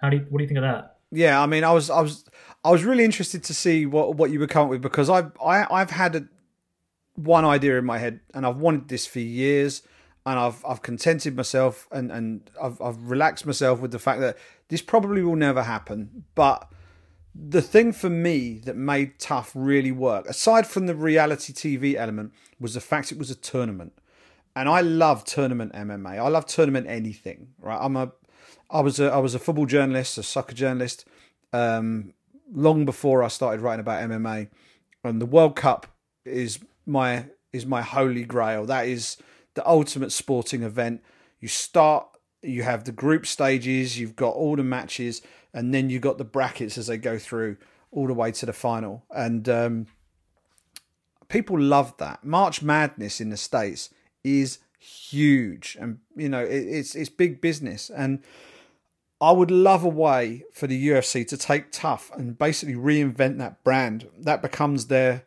How do you, what do you think of that? Yeah, I mean, I was, I was, I was really interested to see what what you would come up with because I've, I, I've had a, one idea in my head, and I've wanted this for years, and I've, I've contented myself, and and I've, I've relaxed myself with the fact that this probably will never happen. But the thing for me that made TUF really work, aside from the reality TV element, was the fact it was a tournament and I love tournament MMA. I love tournament anything. Right, I'm a, I was a, I was a football journalist, a soccer journalist, um, long before I started writing about MMA, and the World Cup is my is my holy grail. That is the ultimate sporting event. You start, you have the group stages, you've got all the matches, and then you got the brackets as they go through all the way to the final. And um, people love that. March Madness in the states is huge, and you know it, it's it's big business. And I would love a way for the UFC to take TUF and basically reinvent that brand. That becomes their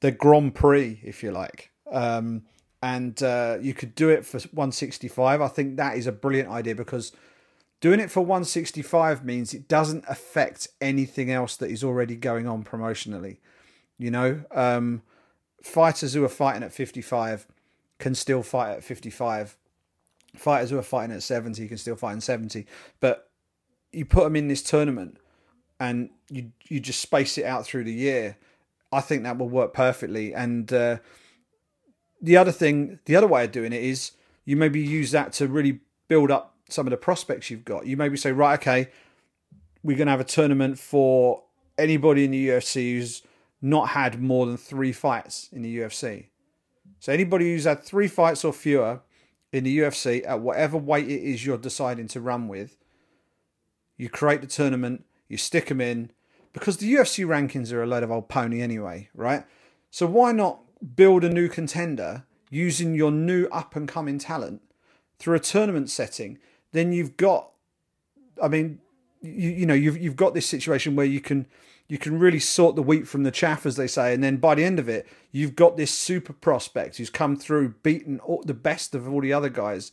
their Grand Prix, if you like. Um, and uh, you could do it for 165. I think that is a brilliant idea because doing it for 165 means it doesn't affect anything else that is already going on promotionally. You know, um, fighters who are fighting at 55 can still fight at 55. Fighters who are fighting at 70 can still fight in 70. But you put them in this tournament and you you just space it out through the year. I think that will work perfectly. And uh, the other thing, the other way of doing it is you maybe use that to really build up some of the prospects you've got. You maybe say, right, okay, we're going to have a tournament for anybody in the UFC who's not had more than three fights in the UFC. So anybody who's had three fights or fewer in the UFC at whatever weight it is you're deciding to run with, you create the tournament, you stick them in, because the UFC rankings are a load of old pony anyway, right? So why not build a new contender using your new up and coming talent through a tournament setting? Then you've got, I mean, you, you know, you've you've got this situation where you can you can really sort the wheat from the chaff, as they say. And then by the end of it, you've got this super prospect who's come through, beaten all, the best of all the other guys,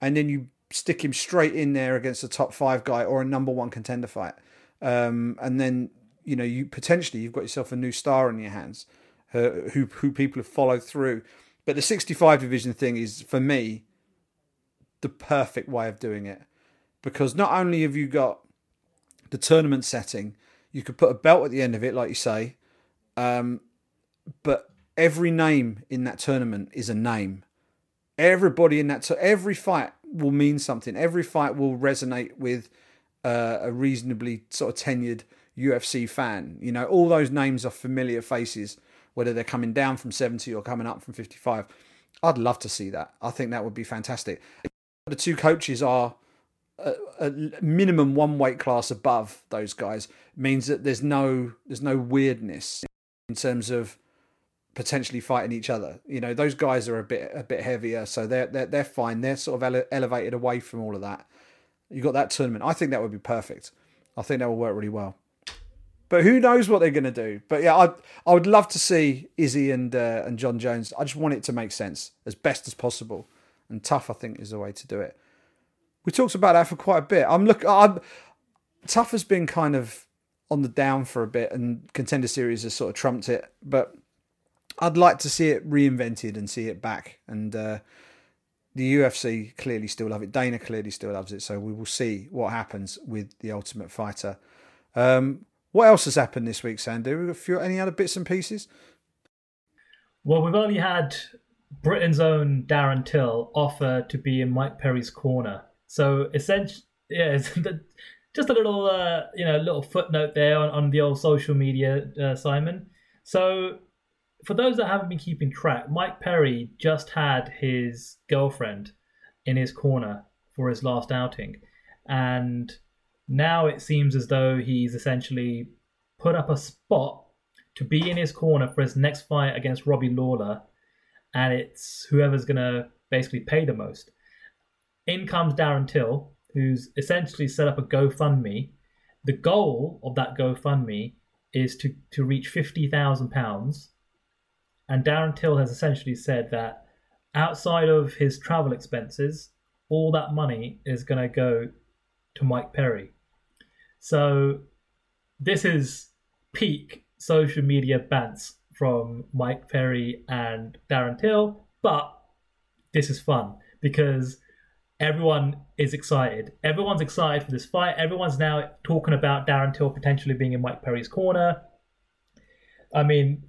and then you stick him straight in there against a top five guy or a number one contender fight. Um, and then you know you potentially you've got yourself a new star in your hands, uh, who who people have followed through. But the 65 division thing is for me the perfect way of doing it because not only have you got the tournament setting, you could put a belt at the end of it, like you say, um, but every name in that tournament is a name. Everybody in that, so every fight will mean something. Every fight will resonate with uh, a reasonably sort of tenured UFC fan. You know, all those names are familiar faces, whether they're coming down from 70 or coming up from 55. I'd love to see that. I think that would be fantastic. The two coaches are a, a minimum one weight class above those guys means that there's no there's no weirdness in terms of potentially fighting each other. You know, those guys are a bit a bit heavier, so they're they're, they're fine. They're sort of ele- elevated away from all of that. You got that tournament. I think that would be perfect. I think that will work really well. But who knows what they're going to do? But yeah, I I would love to see Izzy and uh, and Jon Jones. I just want it to make sense as best as possible, and TUF I think is the way to do it. We talked about that for quite a bit. I'm look. I'm TUF has been kind of on the down for a bit, and contender series has sort of trumped it. But I'd like to see it reinvented and see it back. And uh, the UFC clearly still love it. Dana clearly still loves it. So we will see what happens with the Ultimate Fighter. Um, what else has happened this week, few, any other bits and pieces? Well, we've only had Britain's own Darren Till offer to be in Mike Perry's corner. So essentially, yeah, just a little, uh, you know, little footnote there on, on the old social media, uh, Simon. So for those that haven't been keeping track, Mike Perry just had his girlfriend in his corner for his last outing, and now it seems as though he's essentially put up a spot to be in his corner for his next fight against Robbie Lawler, and it's whoever's going to basically pay the most. In comes Darren Till, who's essentially set up a GoFundMe. The goal of that GoFundMe is to, to reach £50,000. And Darren Till has essentially said that outside of his travel expenses, all that money is going to go to Mike Perry. So this is peak social media bants from Mike Perry and Darren Till, but this is fun because everyone is excited. Everyone's excited for this fight. Everyone's now talking about Darren Till potentially being in Mike Perry's corner. I mean,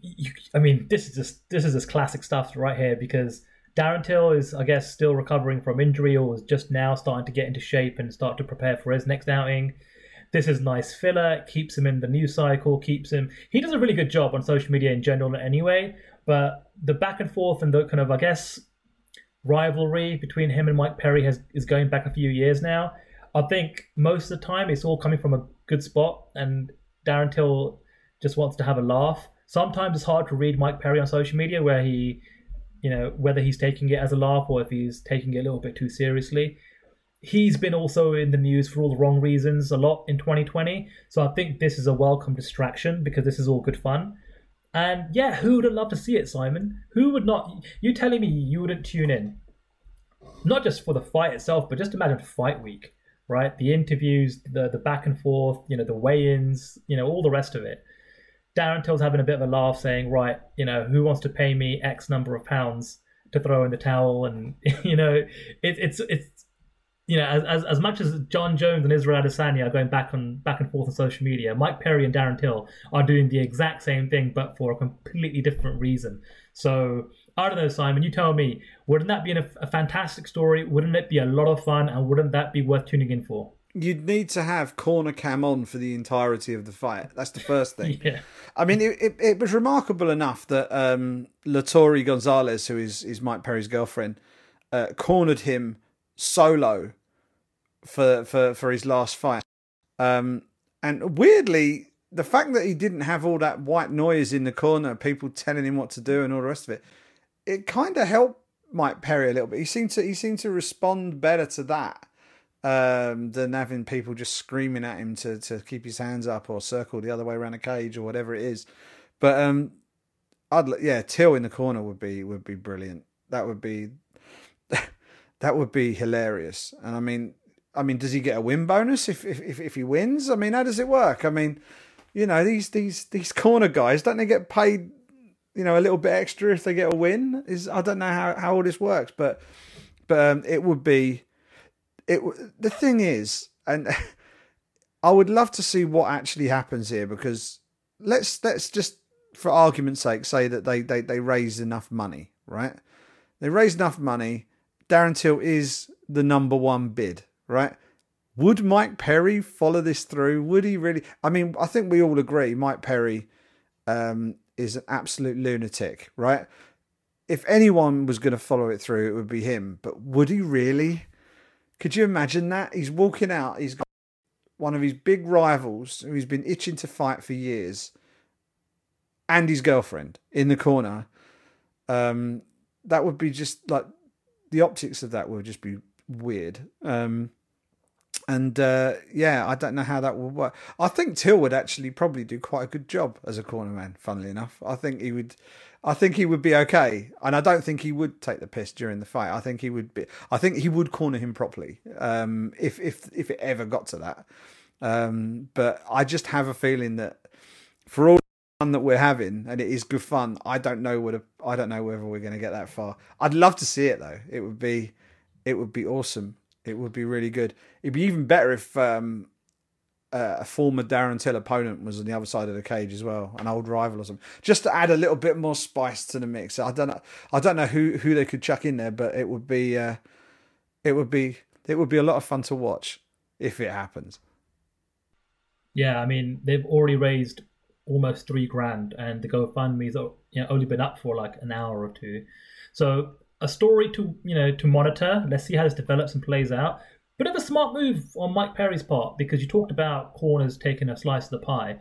you, I mean, this is just this is just classic stuff right here because Darren Till is, I guess, still recovering from injury or is just now starting to get into shape and start to prepare for his next outing. This is nice filler, keeps him in the news cycle, keeps him. He does a really good job on social media in general, anyway. But the back and forth and the kind of, I guess, rivalry between him and Mike Perry has is going back a few years now. I think most of the time it's all coming from a good spot, and Darren Till just wants to have a laugh. Sometimes it's hard to read Mike Perry on social media, where he, you know, whether he's taking it as a laugh or if he's taking it a little bit too seriously he's been also in the news for all the wrong reasons a lot in 2020. So I think this is a welcome distraction because this is all good fun. And yeah, who would have loved to see it, Simon? Who would not? You telling me you wouldn't tune in? Not just for the fight itself, but just imagine fight week, right? The interviews, the the back and forth, you know, the weigh-ins, you know, all the rest of it. Darren Till's having a bit of a laugh, saying, "Right, you know, who wants to pay me X number of pounds to throw in the towel?" And you know, it, it's it's you know, as, as, as much as Jon Jones and Israel Adesanya are going back on back and forth on social media, Mike Perry and Darren Till are doing the exact same thing, but for a completely different reason. So I don't know, Simon. You tell me. Wouldn't that be a, a fantastic story? Wouldn't it be a lot of fun? And wouldn't that be worth tuning in for? You'd need to have corner cam on for the entirety of the fight. That's the first thing. yeah. I mean, it, it, it, was remarkable enough that um, Latory Gonzalez, who is, is Mike Perry's girlfriend, uh, cornered him solo for for for his last fight. Um, and weirdly, the fact that he didn't have all that white noise in the corner, people telling him what to do and all the rest of it, it kind of helped Mike Perry a little bit. He seemed to he seemed to respond better to that um, than having people just screaming at him to to keep his hands up or circle the other way around a cage or whatever it is. But um, I'd yeah, Till in the corner would be would be brilliant. That would be that would be hilarious. And I mean, I mean, does he get a win bonus if, if if he wins? I mean, how does it work? I mean, you know, these these these corner guys don't they get paid, you know, a little bit extra if they get a win? Is I don't know how how all this works, but but um, it would be it. The thing is, and I would love to see what actually happens here because let's let's just for argument's sake say that they they they raised enough money, right? They raise enough money. Darren Till is the number one bid, right? Would Mike Perry follow this through? Would he really? I mean, I think we all agree Mike Perry um, is an absolute lunatic, right? If anyone was going to follow it through, it would be him. But would he really? Could you imagine that? He's walking out. He's got one of his big rivals who he's been itching to fight for years, and his girlfriend in the corner. Um, that would be just like the optics of that would just be weird. Um, and uh, yeah, I don't know how that would work. I think Till would actually probably do quite a good job as a corner man. Funnily enough, I think he would. I think he would be okay, and I don't think he would take the piss during the fight. I think he would be. I think he would corner him properly um, if if if it ever got to that. Um, but I just have a feeling that for all that we're having, and it is good fun, I don't know what I don't know whether we're going to get that far. I'd love to see it though. It would be it would be awesome. It would be really good. It'd be even better if um, uh, a former Darren Till opponent was on the other side of the cage as well, an old rival or something, just to add a little bit more spice to the mix. I don't know. I don't know who who they could chuck in there, but it would be uh, it would be it would be a lot of fun to watch if it happens. Yeah, I mean they've already raised almost three grand, and the GoFundMe's you know, only been up for like an hour or two. So a story to you know to monitor. Let's see how this develops and plays out. Bit of a smart move on Mike Perry's part because you talked about corners taking a slice of the pie.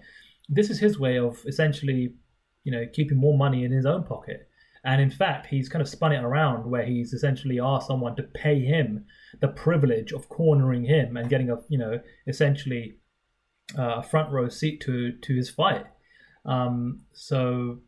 This is his way of essentially, you know, keeping more money in his own pocket. And in fact, he's kind of spun it around where he's essentially asked someone to pay him the privilege of cornering him and getting a, you know, essentially uh, a front row seat to to his fight. Um, so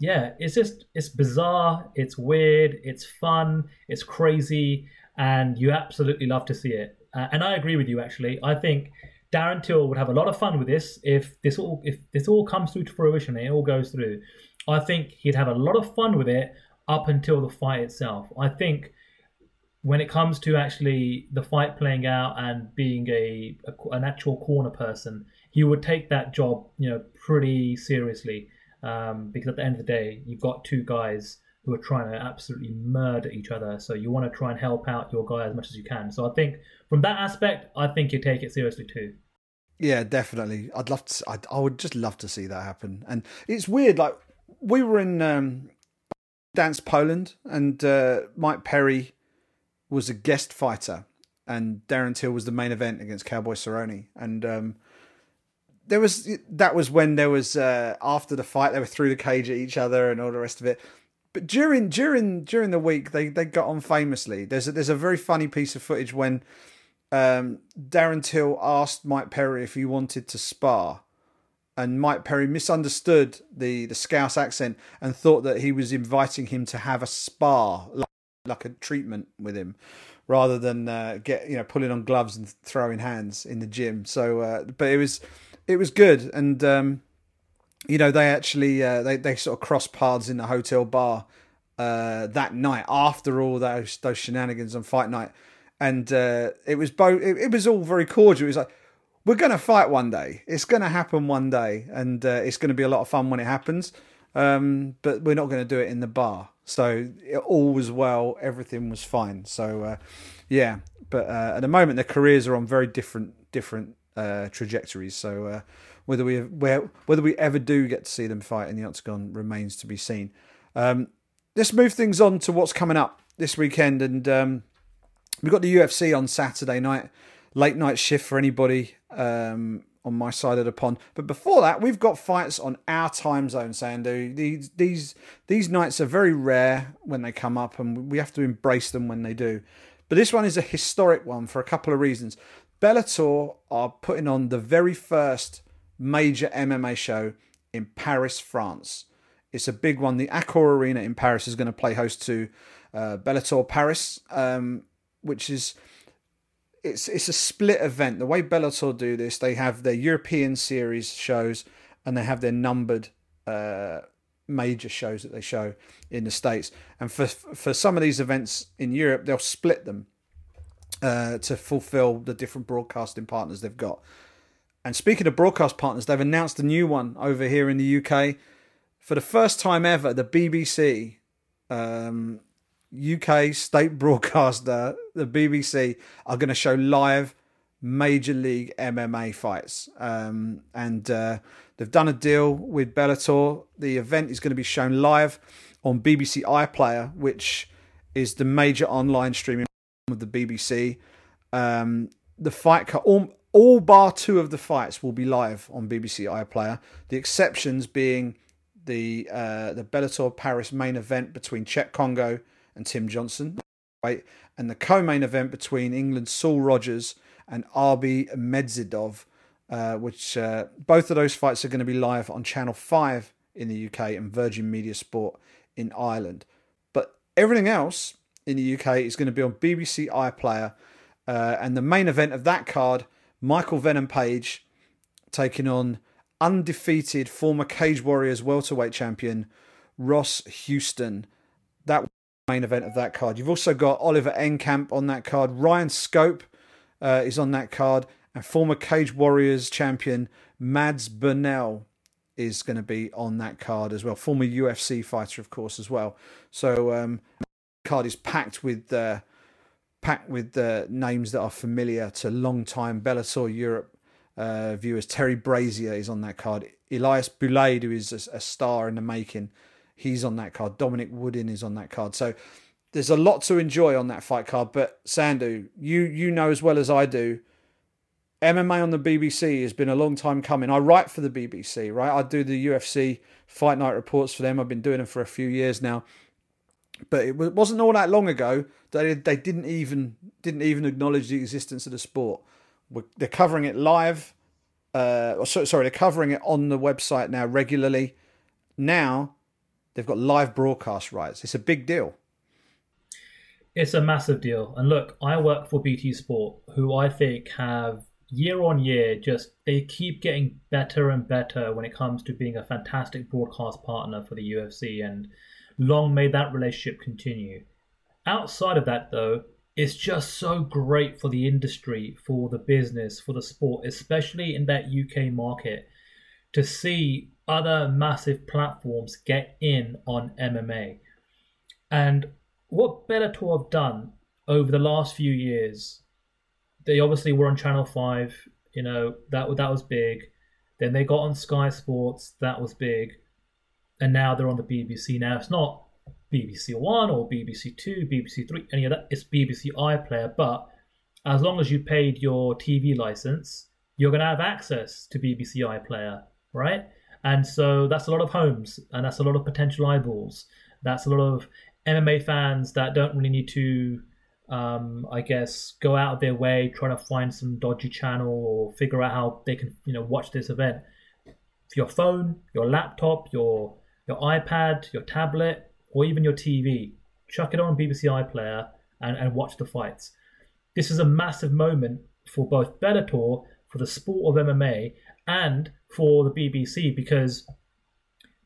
yeah, it's just it's bizarre, it's weird, it's fun, it's crazy, and you absolutely love to see it. Uh, and I agree with you actually. I think Darren Till would have a lot of fun with this if this all if this all comes through to fruition and it all goes through. I think he'd have a lot of fun with it up until the fight itself. I think when it comes to actually the fight playing out and being a, a an actual corner person, he would take that job, you know, pretty seriously um, because at the end of the day, you've got two guys who are trying to absolutely murder each other. So you want to try and help out your guy as much as you can. So I think from that aspect, I think you take it seriously too. Yeah, definitely. I'd love to. I'd, I would just love to see that happen. And it's weird. Like we were in um, Gdańsk Poland, and uh, Mike Perry was a guest fighter, and Darren Till was the main event against Cowboy Cerrone. And um, there was that was when there was uh, after the fight they were through the cage at each other and all the rest of it. But during during during the week they, they got on famously. There's a, there's a very funny piece of footage when um, Darren Till asked Mike Perry if he wanted to spar, and Mike Perry misunderstood the the Scouse accent and thought that he was inviting him to have a spar, like, like a treatment with him, rather than uh, get you know pulling on gloves and throwing hands in the gym. So, uh, but it was it was good, and um, you know they actually uh, they they sort of cross paths in the hotel bar uh, that night after all those those shenanigans on fight night, and uh, it was both it, it, was all very cordial. It was like we're going to fight one day. It's going to happen one day, and uh, it's going to be a lot of fun when it happens. Um, but we're not going to do it in the bar. So it, all was well. Everything was fine. So uh, yeah, but uh, at the moment their careers are on very different different uh, trajectories. So uh, whether we where, whether we ever do get to see them fight in the octagon remains to be seen. Um, let's move things on to what's coming up this weekend, and um, we've got the UFC on Saturday night, late night shift for anybody um, on my side of the pond. But before that, we've got fights on our time zone, Sandhu. These these these nights are very rare when they come up, and we have to embrace them when they do. But this one is a historic one for a couple of reasons. Bellator are putting on the very first major MMA show in Paris, France. It's a big one. The Accor Arena in Paris is going to play host to uh, Bellator Paris, um, which is it's it's a split event. The way Bellator do this, they have their European series shows and they have their numbered uh, major shows that they show in the states. And for for some of these events in Europe, they'll split them uh, to fulfill the different broadcasting partners they've got. And speaking of broadcast partners, they've announced a new one over here in the UK. For the first time ever, the BBC, um, UK state broadcaster, the BBC, are going to show live Major League MMA fights. Um, and uh, they've done a deal with Bellator. The event is going to be shown live on BBC iPlayer, which is the major online streaming of the BBC. Um, the fight, cut all, all bar two of the fights will be live on BBC iPlayer. The exceptions being the uh, the Bellator Paris main event between Cheick Kongo and Tim Johnson, right, and the co-main event between England's Saul Rogers and Arbi Medzidov, uh, which uh, both of those fights are going to be live on Channel Five in the UK and Virgin Media Sport in Ireland. But everything else in the UK is going to be on BBC iPlayer, uh, and the main event of that card, Michael Venom Page taking on undefeated former Cage Warriors welterweight champion Ross Houston. That main event of that card. You've also got Oliver Enkamp on that card. Ryan Scope uh, is on that card, and former Cage Warriors champion Mads Burnell is going to be on that card as well. Former UFC fighter, of course, as well. So um, card is packed with uh, packed with uh, names that are familiar to long-time Bellator Europe uh, viewers. Terry Brazier is on that card. Elias Boulay, who is a, a, star in the making, he's on that card. Dominic Woodin is on that card. So there's a lot to enjoy on that fight card. But Sandhu, you you know as well as I do, MMA on the BBC has been a long time coming. I write for the BBC, right? I do the UFC fight night reports for them. I've been doing them for a few years now. But it wasn't all that long ago that they didn't even didn't even acknowledge the existence of the sport they're covering it live. Uh, sorry, they're covering it on the website now regularly. Now they've got live broadcast rights. It's a big deal. It's a massive deal. And look, I work for BT Sport, who I think have year on year just they keep getting better and better when it comes to being a fantastic broadcast partner for the UFC and long may that relationship continue. Outside of that though, it's just so great for the industry, for the business, for the sport, especially in that UK market, to see other massive platforms get in on MMA. And what Bellator have done over the last few years, they obviously were on Channel 5, you know, that, that was big. Then they got on Sky Sports, that was big. And now they're on the BBC. Now, it's not BBC One or BBC Two, BBC Three, any of that. It's BBC iPlayer. But as long as you paid your TV license, you're going to have access to BBC iPlayer, right? And so that's a lot of homes and that's a lot of potential eyeballs. That's a lot of MMA fans that don't really need to, um, I guess, go out of their way trying to find some dodgy channel or figure out how they can, you know, watch this event. Your phone, your laptop, your your iPad, your tablet, or even your TV. Chuck it on BBC iPlayer and, and watch the fights. This is a massive moment for both Bellator, for the sport of MMA, and for the BBC because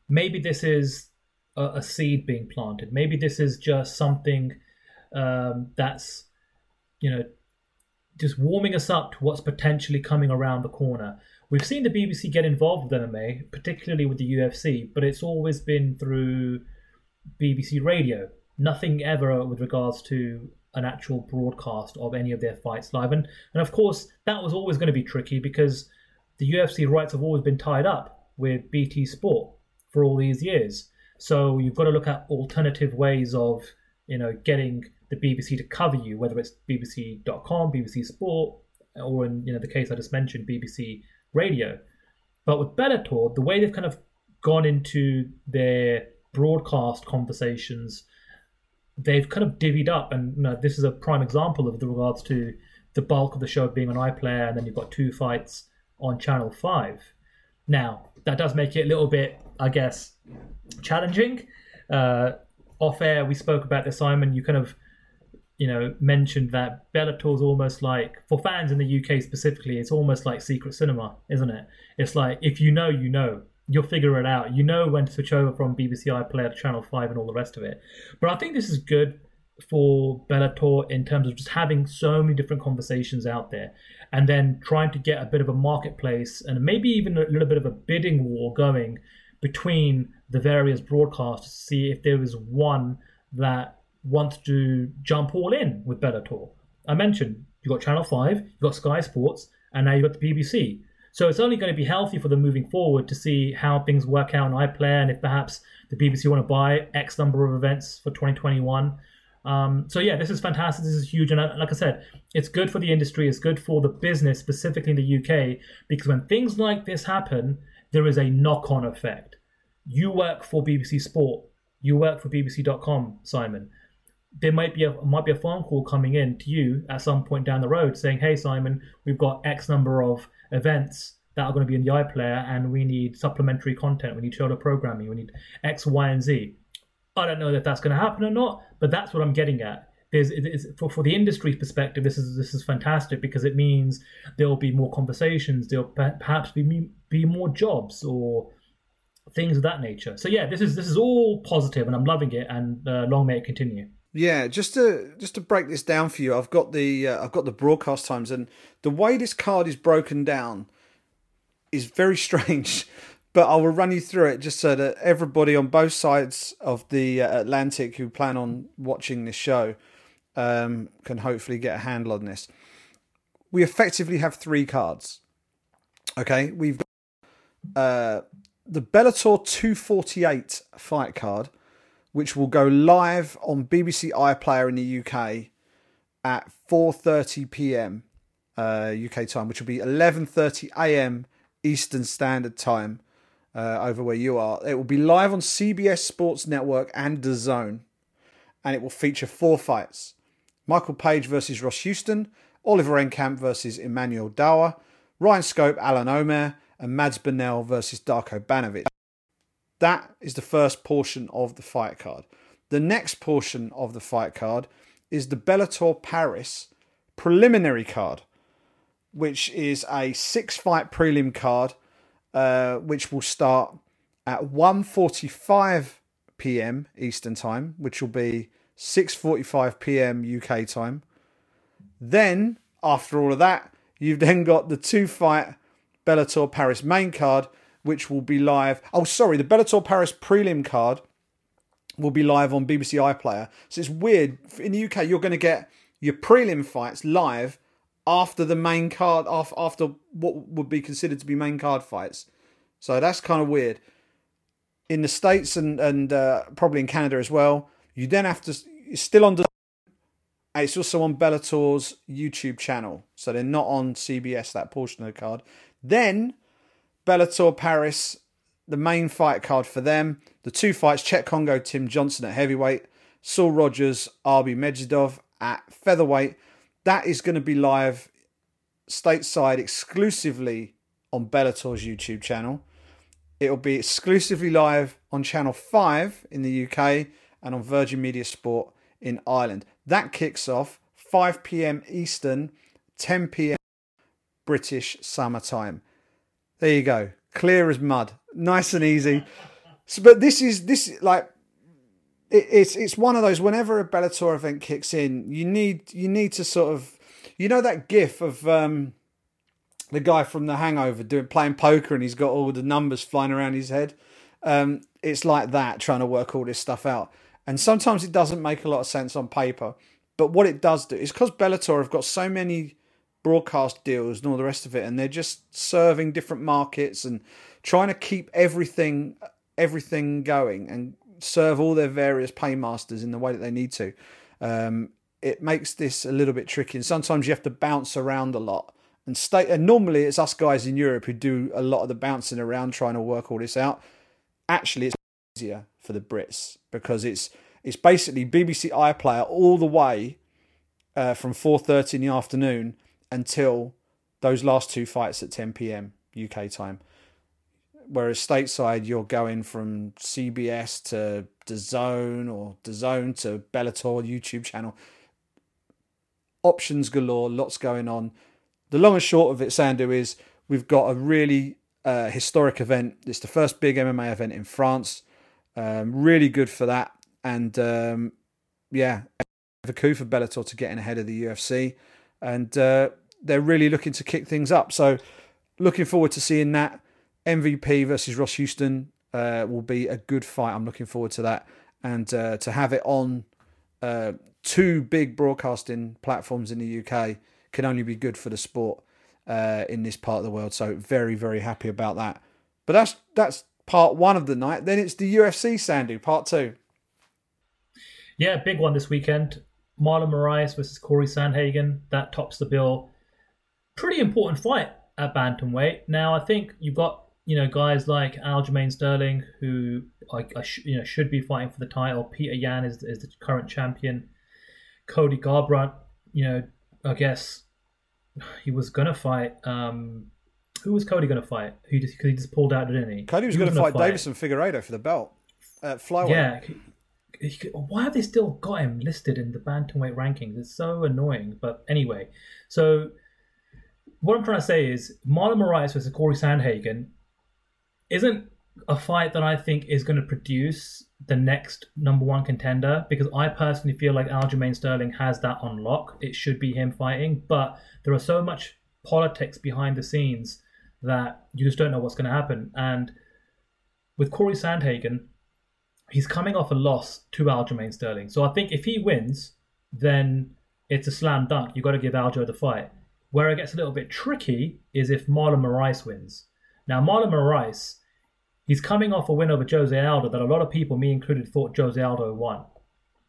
maybe this is a, a seed being planted. Maybe this is just something um, that's, you know, just warming us up to what's potentially coming around the corner. We've seen the BBC get involved with MMA, particularly with the UFC, but it's always been through BBC Radio. Nothing ever with regards to an actual broadcast of any of their fights live. And, and of course, that was always going to be tricky because the UFC rights have always been tied up with BT Sport for all these years. So you've got to look at alternative ways of, you know, getting the BBC to cover you, whether it's BBC.com, BBC Sport, or in you know the case I just mentioned, BBC Radio. But with Bellator, the way they've kind of gone into their broadcast conversations, they've kind of divvied up, and you know, this is a prime example of the regards to the bulk of the show being on iPlayer, and then you've got two fights on Channel Five. Now that does make it a little bit, I guess, challenging. Uh, off air, we spoke about this, Simon. You kind of, you know, mentioned that Bellator is almost like, for fans in the UK specifically, it's almost like secret cinema, isn't it? It's like if you know, you know you'll figure it out. You know when to switch over from BBC iPlayer to Channel 5 and all the rest of it. But I think this is good for Bellator in terms of just having so many different conversations out there and then trying to get a bit of a marketplace and maybe even a little bit of a bidding war going between the various broadcasts to see if there is one that wants to jump all in with Bellator. I mentioned you've got Channel 5, you've got Sky Sports, and now you've got the BBC. So it's only going to be healthy for them moving forward to see how things work out on iPlayer and if perhaps the BBC want to buy X number of events for 2021. Um, so yeah, this is fantastic. This is huge, and like I said, it's good for the industry. It's good for the business, specifically in the UK, because when things like this happen, there is a knock-on effect. You work for BBC Sport. You work for BBC.com, Simon. There might be a might be a phone call coming in to you at some point down the road saying, "Hey, Simon, we've got X number of events that are going to be in the iPlayer, and we need supplementary content. We need shoulder programming. We need X, Y, and Z." I don't know if that's going to happen or not, but that's what I'm getting at. There's, for, for the industry's perspective, this is this is fantastic because it means there will be more conversations. There'll perhaps be be more jobs or things of that nature. So yeah, this is this is all positive, and I'm loving it. And uh, long may it continue. Yeah, just to just to break this down for you, I've got the uh, I've got the broadcast times, and the way this card is broken down is very strange. But I will run you through it just so that everybody on both sides of the uh, Atlantic who plan on watching this show um, can hopefully get a handle on this. We effectively have three cards. Okay, we've got uh, the Bellator 248 fight card, which will go live on BBC iPlayer in the UK at 4:30 p.m. Uh, UK time, which will be 11:30 a.m. Eastern Standard Time uh, over where you are. It will be live on CBS Sports Network and DAZN, and it will feature four fights: Michael Page versus Ross Houston, Oliver Enkamp versus Emmanuel Dawa, Ryan Scope, Alan Omer, and Mads Burnell versus Darko Banovic. That is the first portion of the fight card. The next portion of the fight card is the Bellator Paris preliminary card, which is a six fight prelim card uh, which will start at 1.45 p.m. Eastern Time, which will be 6.45 p.m. UK time. Then, after all of that, you've then got the two fight Bellator Paris main card, which will be live. Oh, sorry, the Bellator Paris prelim card will be live on BBC iPlayer. So it's weird. In the UK, you're going to get your prelim fights live after the main card after what would be considered to be main card fights. So that's kind of weird. In the states and and uh, probably in Canada as well, you then have to it's still on. It's also on Bellator's YouTube channel, so they're not on CBS that portion of the card. Then Bellator Paris, the main fight card for them, the two fights: Cheick Kongo Tim Johnson at heavyweight, Saul Rogers, Arbi Medjidov at featherweight. That is going to be live stateside exclusively on Bellator's YouTube channel. It'll be exclusively live on Channel 5 in the UK and on Virgin Media Sport in Ireland. That kicks off 5 pm Eastern, 10 pm British summertime. There you go. Clear as mud. Nice and easy. So, but this is this like it, it's it's one of those whenever a Bellator event kicks in, you need you need to sort of you know that gif of um the guy from The Hangover doing playing poker and he's got all the numbers flying around his head. Um, it's like that trying to work all this stuff out. And sometimes it doesn't make a lot of sense on paper. But what it does do is because Bellator have got so many broadcast deals and all the rest of it, and they're just serving different markets and trying to keep everything everything going and serve all their various paymasters in the way that they need to. Um, it makes this a little bit tricky, and sometimes you have to bounce around a lot. And state and normally it's us guys in Europe who do a lot of the bouncing around trying to work all this out. Actually, it's easier for the Brits because it's it's basically BBC iPlayer all the way uh, from 4:30 in the afternoon until those last two fights at 10 p.m. UK time. Whereas stateside, you're going from CBS to DAZN or DAZN to Bellator YouTube channel. Options galore, lots going on the long and short of it, Sandhu, is we've got a really uh, historic event. It's the first big MMA event in France. Um, really good for that. And um, yeah, a coup for Bellator to getting ahead of the UFC. And uh, they're really looking to kick things up. So looking forward to seeing that. MVP versus Ross Houston uh, will be a good fight. I'm looking forward to that. And uh, to have it on uh, two big broadcasting platforms in the UK can only be good for the sport uh, in this part of the world. So very, very happy about that. But that's that's part one of the night. Then it's the UFC Sandhu part two. Yeah, big one this weekend. Marlon Moraes versus Corey Sandhagen. That tops the bill. Pretty important fight at bantamweight. Now I think you've got you know guys like Aljamain Sterling who I, I sh- you know should be fighting for the title. Petr Yan is is the current champion. Cody Garbrandt, you know, I guess he was gonna fight. Um, who was Cody gonna fight? Who just he just pulled out, didn't he? Cody was, going to fight, fight Deiveson Figueiredo for the belt at flyweight. Yeah. He, he, why have they still got him listed in the bantamweight rankings? It's so annoying. But anyway, so what I'm trying to say is Marlon Moraes versus Corey Sandhagen isn't a fight that I think is going to produce the next number one contender because I personally feel like Aljamain Sterling has that on lock. It should be him fighting, but there are so much politics behind the scenes that you just don't know what's going to happen. And with Corey Sandhagen, he's coming off a loss to Aljamain Sterling. So I think if he wins, then it's a slam dunk. You've got to give Aljo the fight. Where it gets a little bit tricky is if Marlon Moraes wins. Now, Marlon Moraes He's coming off a win over Jose Aldo that a lot of people, me included, thought Jose Aldo won.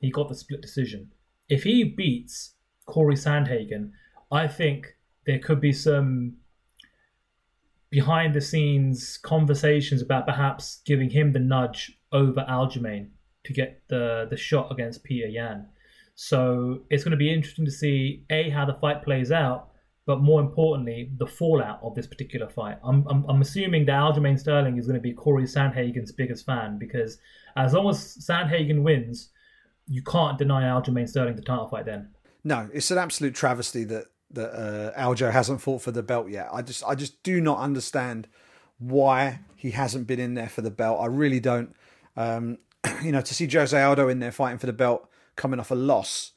He got the split decision. If he beats Corey Sandhagen, I think there could be some behind the scenes conversations about perhaps giving him the nudge over Aljamain to get the, the shot against Petr Yan. So it's going to be interesting to see A, how the fight plays out, but more importantly, the fallout of this particular fight. I'm, I'm, I'm assuming that Aljamain Sterling is going to be Corey Sandhagen's biggest fan because as long as Sandhagen wins, you can't deny Aljamain Sterling the title fight then. No, it's an absolute travesty that that uh, Aljo hasn't fought for the belt yet. I just I just do not understand why he hasn't been in there for the belt. I really don't. Um, you know, to see Jose Aldo in there fighting for the belt, coming off a loss,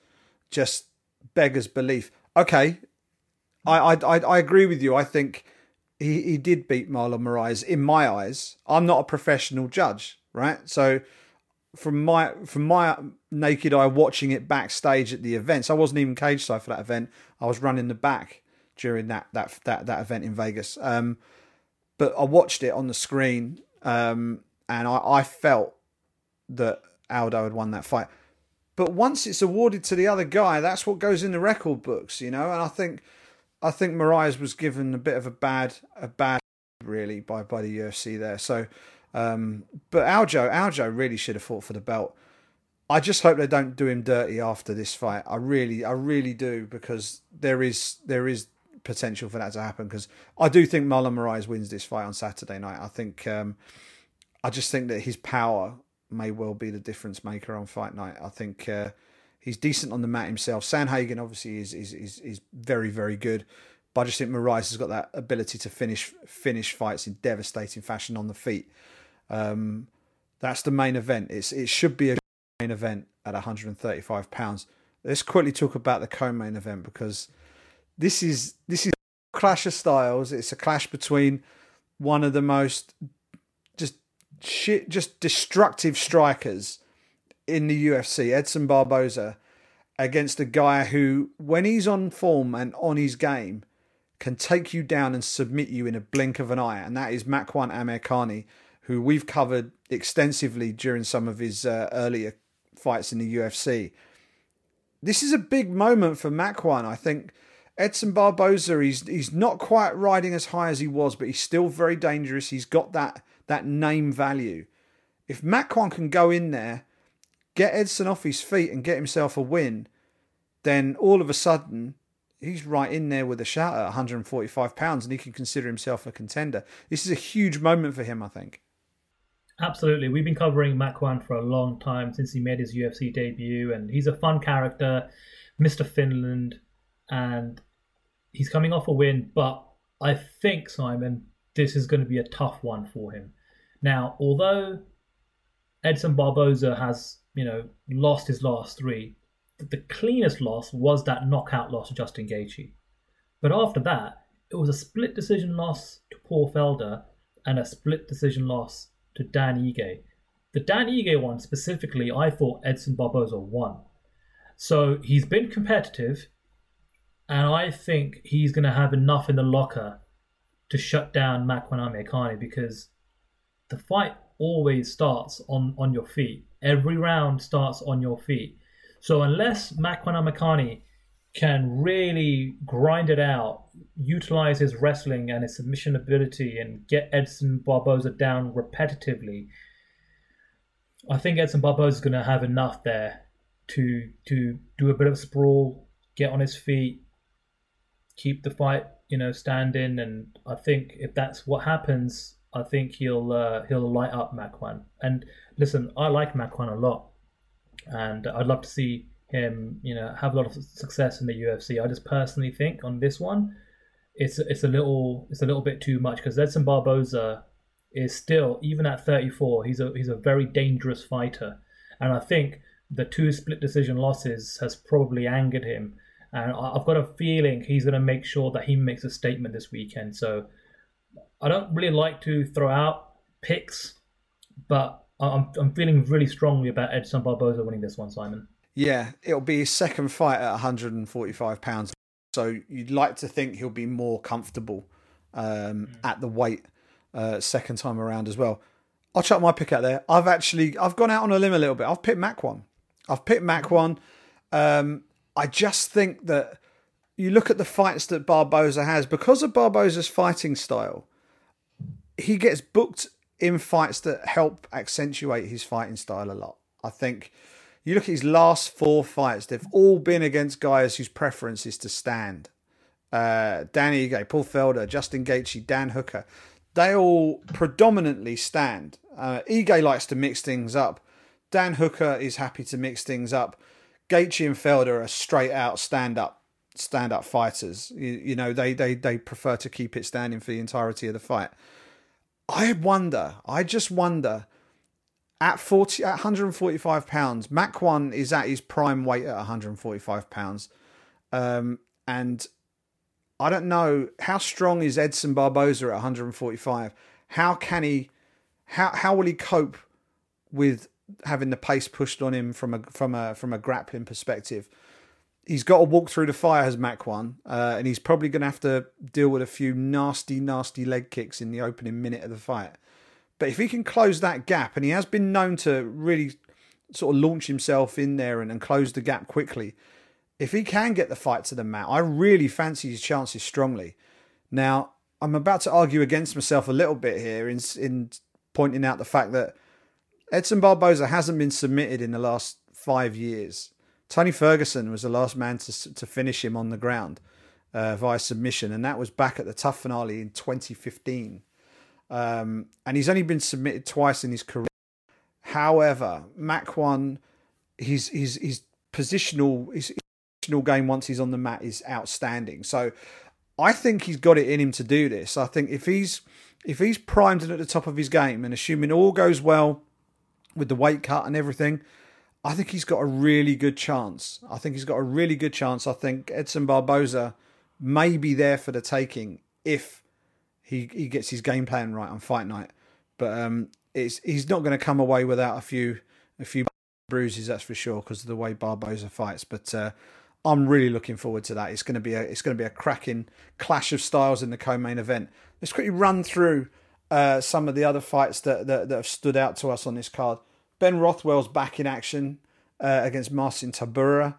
just beggars belief. Okay, I, I I agree with you. I think he, he did beat Marlon Moraes in my eyes. I'm not a professional judge, right? So from my from my naked eye watching it backstage at the events, I wasn't even cage side for that event. I was running the back during that that that that event in Vegas. Um, but I watched it on the screen, um, and I, I felt that Aldo had won that fight. But once it's awarded to the other guy, that's what goes in the record books, you know. And I think I think Moraes was given a bit of a bad a bad really by by the UFC there. So, um, but Aljo Aljo really should have fought for the belt. I just hope they don't do him dirty after this fight. I really I really do because there is there is potential for that to happen because I do think Marlon Moraes wins this fight on Saturday night. I think um, I just think that his power may well be the difference maker on fight night. I think. Uh, He's decent on the mat himself. Sandhagen obviously is is is, is very very good, but I just think Moraes has got that ability to finish finish fights in devastating fashion on the feet. Um, that's the main event. It's it should be a main event at 135 pounds. Let's quickly talk about the co-main event because this is this is clash of styles. It's a clash between one of the most just shit, just destructive strikers in the UFC, Edson Barboza, against a guy who, when he's on form and on his game, can take you down and submit you in a blink of an eye, and that is Makwan Amirkhani, who we've covered extensively during some of his uh, earlier fights in the UFC. This is a big moment for Makwan. I think Edson Barboza, he's he's not quite riding as high as he was, but he's still very dangerous. He's got that that name value. If Makwan can go in there get Edson off his feet and get himself a win, then all of a sudden he's right in there with a shout at 145 pounds and he can consider himself a contender. This is a huge moment for him, I think. Absolutely. We've been covering Makwan for a long time since he made his UFC debut, and he's a fun character, Mr. Finland, and he's coming off a win. But I think, Simon, this is going to be a tough one for him. Now, although Edson Barboza has, you know, lost his last three, the cleanest loss was that knockout loss to Justin Gaethje. But after that, it was a split decision loss to Paul Felder and a split decision loss to Dan Ige. The Dan Ige one specifically, I thought Edson Barboza won. So he's been competitive, and I think he's going to have enough in the locker to shut down Makwan Amirkhani because the fight always starts on, on your feet. Every round starts on your feet. So unless Makwan Amirkhani can really grind it out, utilize his wrestling and his submission ability, and get Edson Barboza down repetitively, I think Edson Barboza is going to have enough there to to do a bit of sprawl, get on his feet, keep the fight, you know, standing. And I think if that's what happens, I think he'll uh, he'll light up Makwan. And listen, I like Makwan a lot, and I'd love to see him, you know, have a lot of success in the UFC. I just personally think on this one, it's it's a little it's a little bit too much because Edson Barboza is still even at 34, he's a he's a very dangerous fighter, and I think the two split decision losses has probably angered him. And I've got a feeling he's going to make sure that he makes a statement this weekend. So I don't really like to throw out picks, but I'm, I'm feeling really strongly about Edson Barboza winning this one, Simon. Yeah, it'll be his second fight at 145 pounds. So you'd like to think he'll be more comfortable um, mm. at the weight uh, second time around as well. I'll chuck my pick out there. I've actually I've gone out on a limb a little bit. I've picked Makwan. I've picked Makwan. Um, I just think that you look at the fights that Barboza has because of Barboza's fighting style. He gets booked in fights that help accentuate his fighting style a lot. I think you look at his last four fights, they've all been against guys whose preference is to stand. Uh, Dan Ige, Paul Felder, Justin Gaethje, Dan Hooker. They all predominantly stand. Uh, Ige likes to mix things up. Dan Hooker is happy to mix things up. Gaethje and Felder are straight out stand up stand up fighters. You, you, know, they, they they prefer to keep it standing for the entirety of the fight. I wonder, I just wonder at 40 at 145 pounds Makwan is at his prime weight at 145 pounds. Um, and i don't know how strong is edson barboza at 145 how can he how how will he cope with having the pace pushed on him from a from a from a grappling perspective he's got to walk through the fire as Makwan, uh, and he's probably going to have to deal with a few nasty, nasty leg kicks in the opening minute of the fight. But if he can close that gap, and he has been known to really sort of launch himself in there and, and close the gap quickly, if he can get the fight to the mat, I really fancy his chances strongly. Now, I'm about to argue against myself a little bit here in, in pointing out the fact that Edson Barboza hasn't been submitted in the last five years. Tony Ferguson was the last man to, to finish him on the ground uh, via submission, and that was back at the TUF finale in 2015. Um, and he's only been submitted twice in his career. However, Makwan, his his his positional his positional game once he's on the mat is outstanding. So I think he's got it in him to do this. I think if he's if he's primed and at the top of his game, and assuming all goes well with the weight cut and everything, I think he's got a really good chance. I think he's got a really good chance. I think Edson Barboza may be there for the taking if he he gets his game plan right on fight night. But um, it's he's not going to come away without a few a few bruises, that's for sure, because of the way Barboza fights. But uh, I'm really looking forward to that. It's going to be a it's going to be a cracking clash of styles in the co-main event. Let's quickly run through uh, some of the other fights that, that, that have stood out to us on this card. Ben Rothwell's back in action uh, against Marcin Tybura.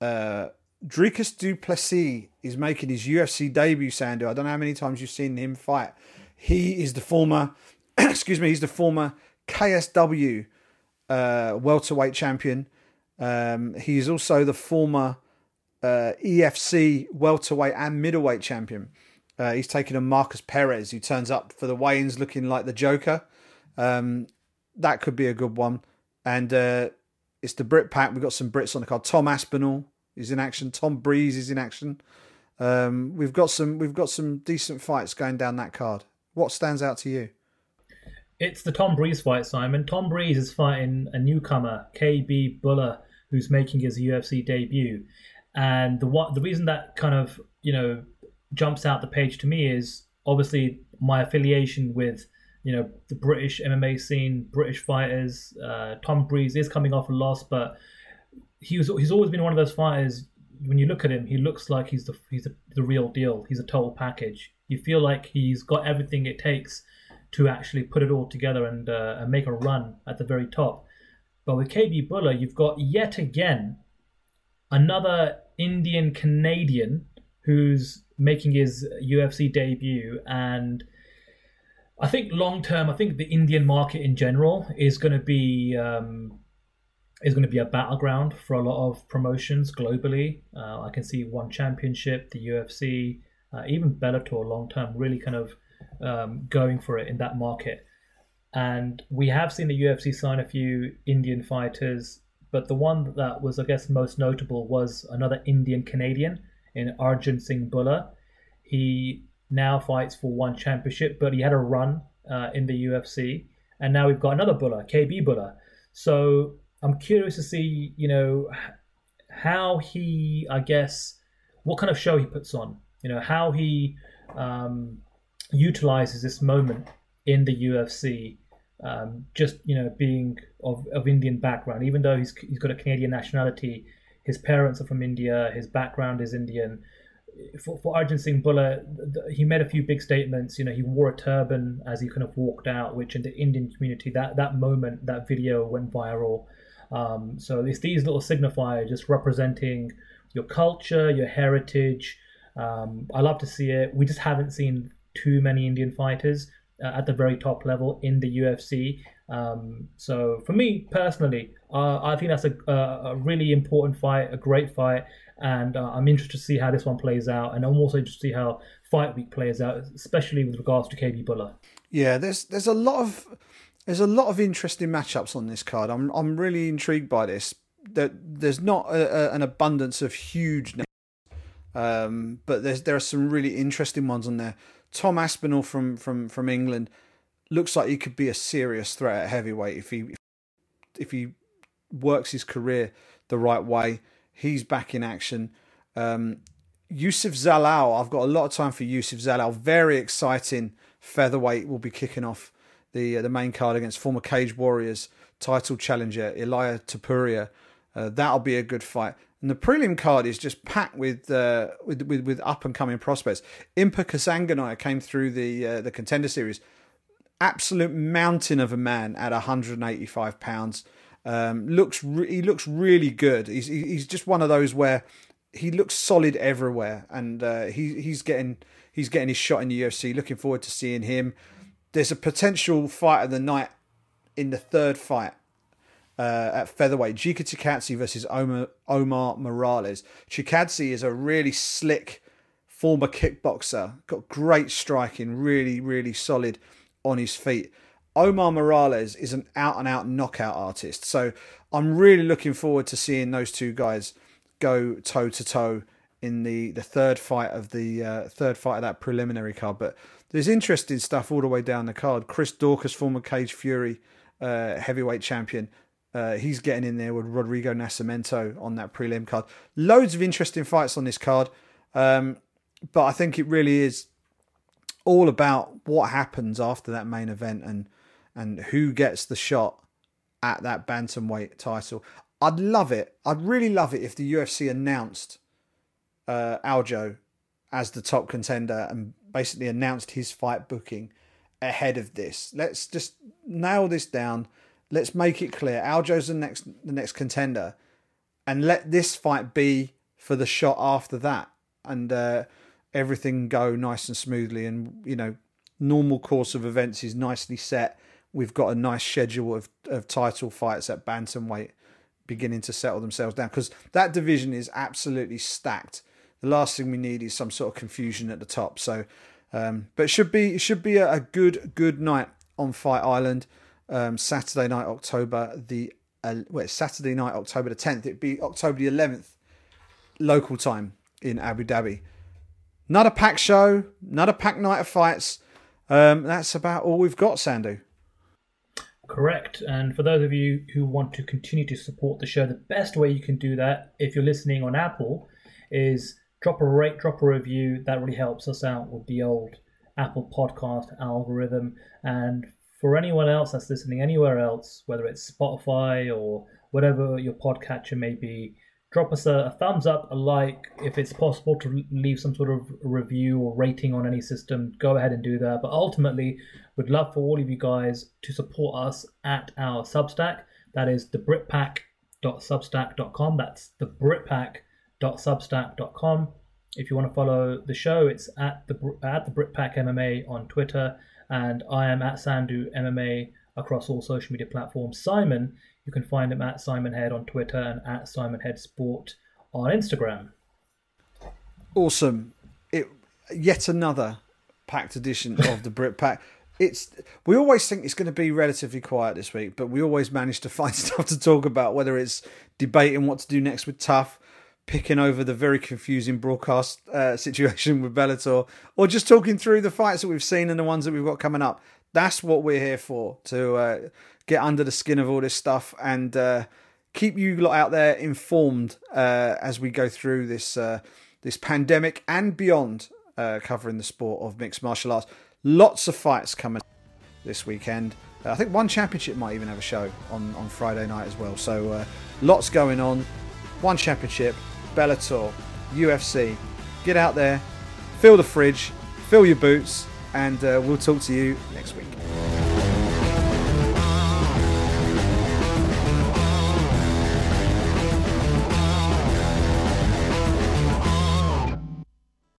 Uh, Dricus Du Plessis is making his UFC debut, Sandhu. I don't know how many times you've seen him fight. He is the former, excuse me, he's the former KSW uh, welterweight champion. Um, he is also the former uh, EFC welterweight and middleweight champion. Uh, he's taken on Markus Perez, who turns up for the weigh-ins looking like the Joker. Um, that could be a good one. And uh, it's the Brit pack. We've got some Brits on the card. Tom Aspinall is in action. Tom Breeze is in action. Um, we've got some we've got some decent fights going down that card. What stands out to you? It's the Tom Breeze fight, Simon. Tom Breeze is fighting a newcomer, KB Bhullar, who's making his UFC debut. And the what the reason that kind of you know jumps out the page to me is obviously my affiliation with you know the British MMA scene, British fighters. Uh, Tom Breeze is coming off a loss, but he was he's always been one of those fighters. When you look at him, he looks like he's the he's the, the real deal. He's a total package. You feel like he's got everything it takes to actually put it all together and, uh, and make a run at the very top. But with KB Bhullar, you've got yet again another Indian Canadian who's making his UFC debut. And I think long term, I think the Indian market in general is going to be. Um, is going to be a battleground for a lot of promotions globally. Uh, I can see one championship, the UFC, uh, even Bellator long term really kind of um, going for it in that market. And we have seen the UFC sign a few Indian fighters, but the one that was, I guess, most notable was another Indian Canadian in Arjun Singh Bhullar. He now fights for one championship, but he had a run uh, in the UFC, and now we've got another Bhullar, KB Bhullar. So I'm curious to see, you know, how he, I guess, what kind of show he puts on. You know, how he um, utilizes this moment in the UFC. Um, just you know, being of, of Indian background, even though he's he's got a Canadian nationality, his parents are from India, his background is Indian. For, for Arjun Singh Bhullar, he made a few big statements. You know, he wore a turban as he kind of walked out, which in the Indian community, that that moment, that video went viral. Um, so it's these little signifiers just representing your culture, your heritage. Um, I love to see it. We just haven't seen too many Indian fighters uh, at the very top level in the UFC. Um, so for me personally, uh, I think that's a, a, really important fight, a great fight, and uh, I'm interested to see how this one plays out, and I'm also interested to see how Fight Week plays out, especially with regards to KB Bhullar. Yeah, there's there's a lot of there's a lot of interesting matchups on this card. I'm I'm really intrigued by this. That there's not a, a, an abundance of huge names, um, but there's there are some really interesting ones on there. Tom Aspinall from from from England looks like he could be a serious threat at heavyweight if he if he works his career the right way. He's back in action. Um, Youssef Zalal, I've got a lot of time for Youssef Zalal. Very exciting featherweight will be kicking off the uh, the main card against former Cage Warriors title challenger Ilia Topuria. Uh, that'll be a good fight. And the prelim card is just packed with uh, with, with, with up and coming prospects. Impa Kasanganay came through the uh, the contender series, absolute mountain of a man at 185 pounds. Um, looks re- he looks really good. He's he's just one of those where he looks solid everywhere, and uh, he he's getting he's getting his shot in the UFC. Looking forward to seeing him. There's a potential fight of the night in the third fight uh, at featherweight. Giga Chikadze versus Omar, Omar Morales. Chikadze is a really slick former kickboxer, got great striking, really, really solid on his feet. Omar Morales is an out and out knockout artist. So I'm really looking forward to seeing those two guys go toe to toe in the, the third fight of the uh, third fight of that preliminary card. But there's interesting stuff all the way down the card. Chris Daukaus, former Cage Fury uh, heavyweight champion, uh, he's getting in there with Rodrigo Nascimento on that prelim card. Loads of interesting fights on this card, um, but I think it really is all about what happens after that main event and and who gets the shot at that bantamweight title. I'd love it. I'd really love it if the UFC announced uh, Aljo as the top contender and basically announced his fight booking ahead of this. Let's just nail this down let's make it clear. Aljo's the next the next contender, and let this fight be for the shot after that, and uh, everything go nice and smoothly. And you know, normal course of events is nicely set. We've got a nice schedule of of title fights at bantamweight beginning to settle themselves down because that division is absolutely stacked. The last thing we need is some sort of confusion at the top. So, um, but it should be it should be a, a good good night on Fight Island um, Saturday night, October the uh, Saturday night, October the tenth. It'd be October the eleventh, local time in Abu Dhabi. Not a packed show, not a packed night of fights, Um, that's about all we've got, Sandhu. Correct. And for those of you who want to continue to support the show, the best way you can do that, if you're listening on Apple, is drop a rate, drop a review. That really helps us out with the old Apple podcast algorithm. And for anyone else that's listening anywhere else, whether it's Spotify or whatever your podcatcher may be, drop us a, a, thumbs up, a like. If it's possible to leave some sort of review or rating on any system, go ahead and do that. But ultimately, we'd love for all of you guys to support us at our Substack. That is the Britpack.substack.com. That's the Britpack.substack.com. If you want to follow the show, it's at the at the Britpack MMA on Twitter, and I am at Sandhu MMA across all social media platforms. Simon, you can find him at Simon Head on Twitter and at Simon Head Sport on Instagram. Awesome! It yet another packed edition of the Brit Pack. It's we always think it's going to be relatively quiet this week, but we always manage to find stuff to talk about. Whether it's debating what to do next with TUF, picking over the very confusing broadcast uh, situation with Bellator, or just talking through the fights that we've seen and the ones that we've got coming up. That's what we're here for to uh, get under the skin of all this stuff and uh, keep you lot out there informed uh, as we go through this uh, this pandemic and beyond, uh, covering the sport of mixed martial arts. Lots of fights coming this weekend. I think one championship might even have a show on, on Friday night as well. So lots going on. One championship, Bellator, UFC. Get out there, fill the fridge, fill your boots, and uh, we'll talk to you next week.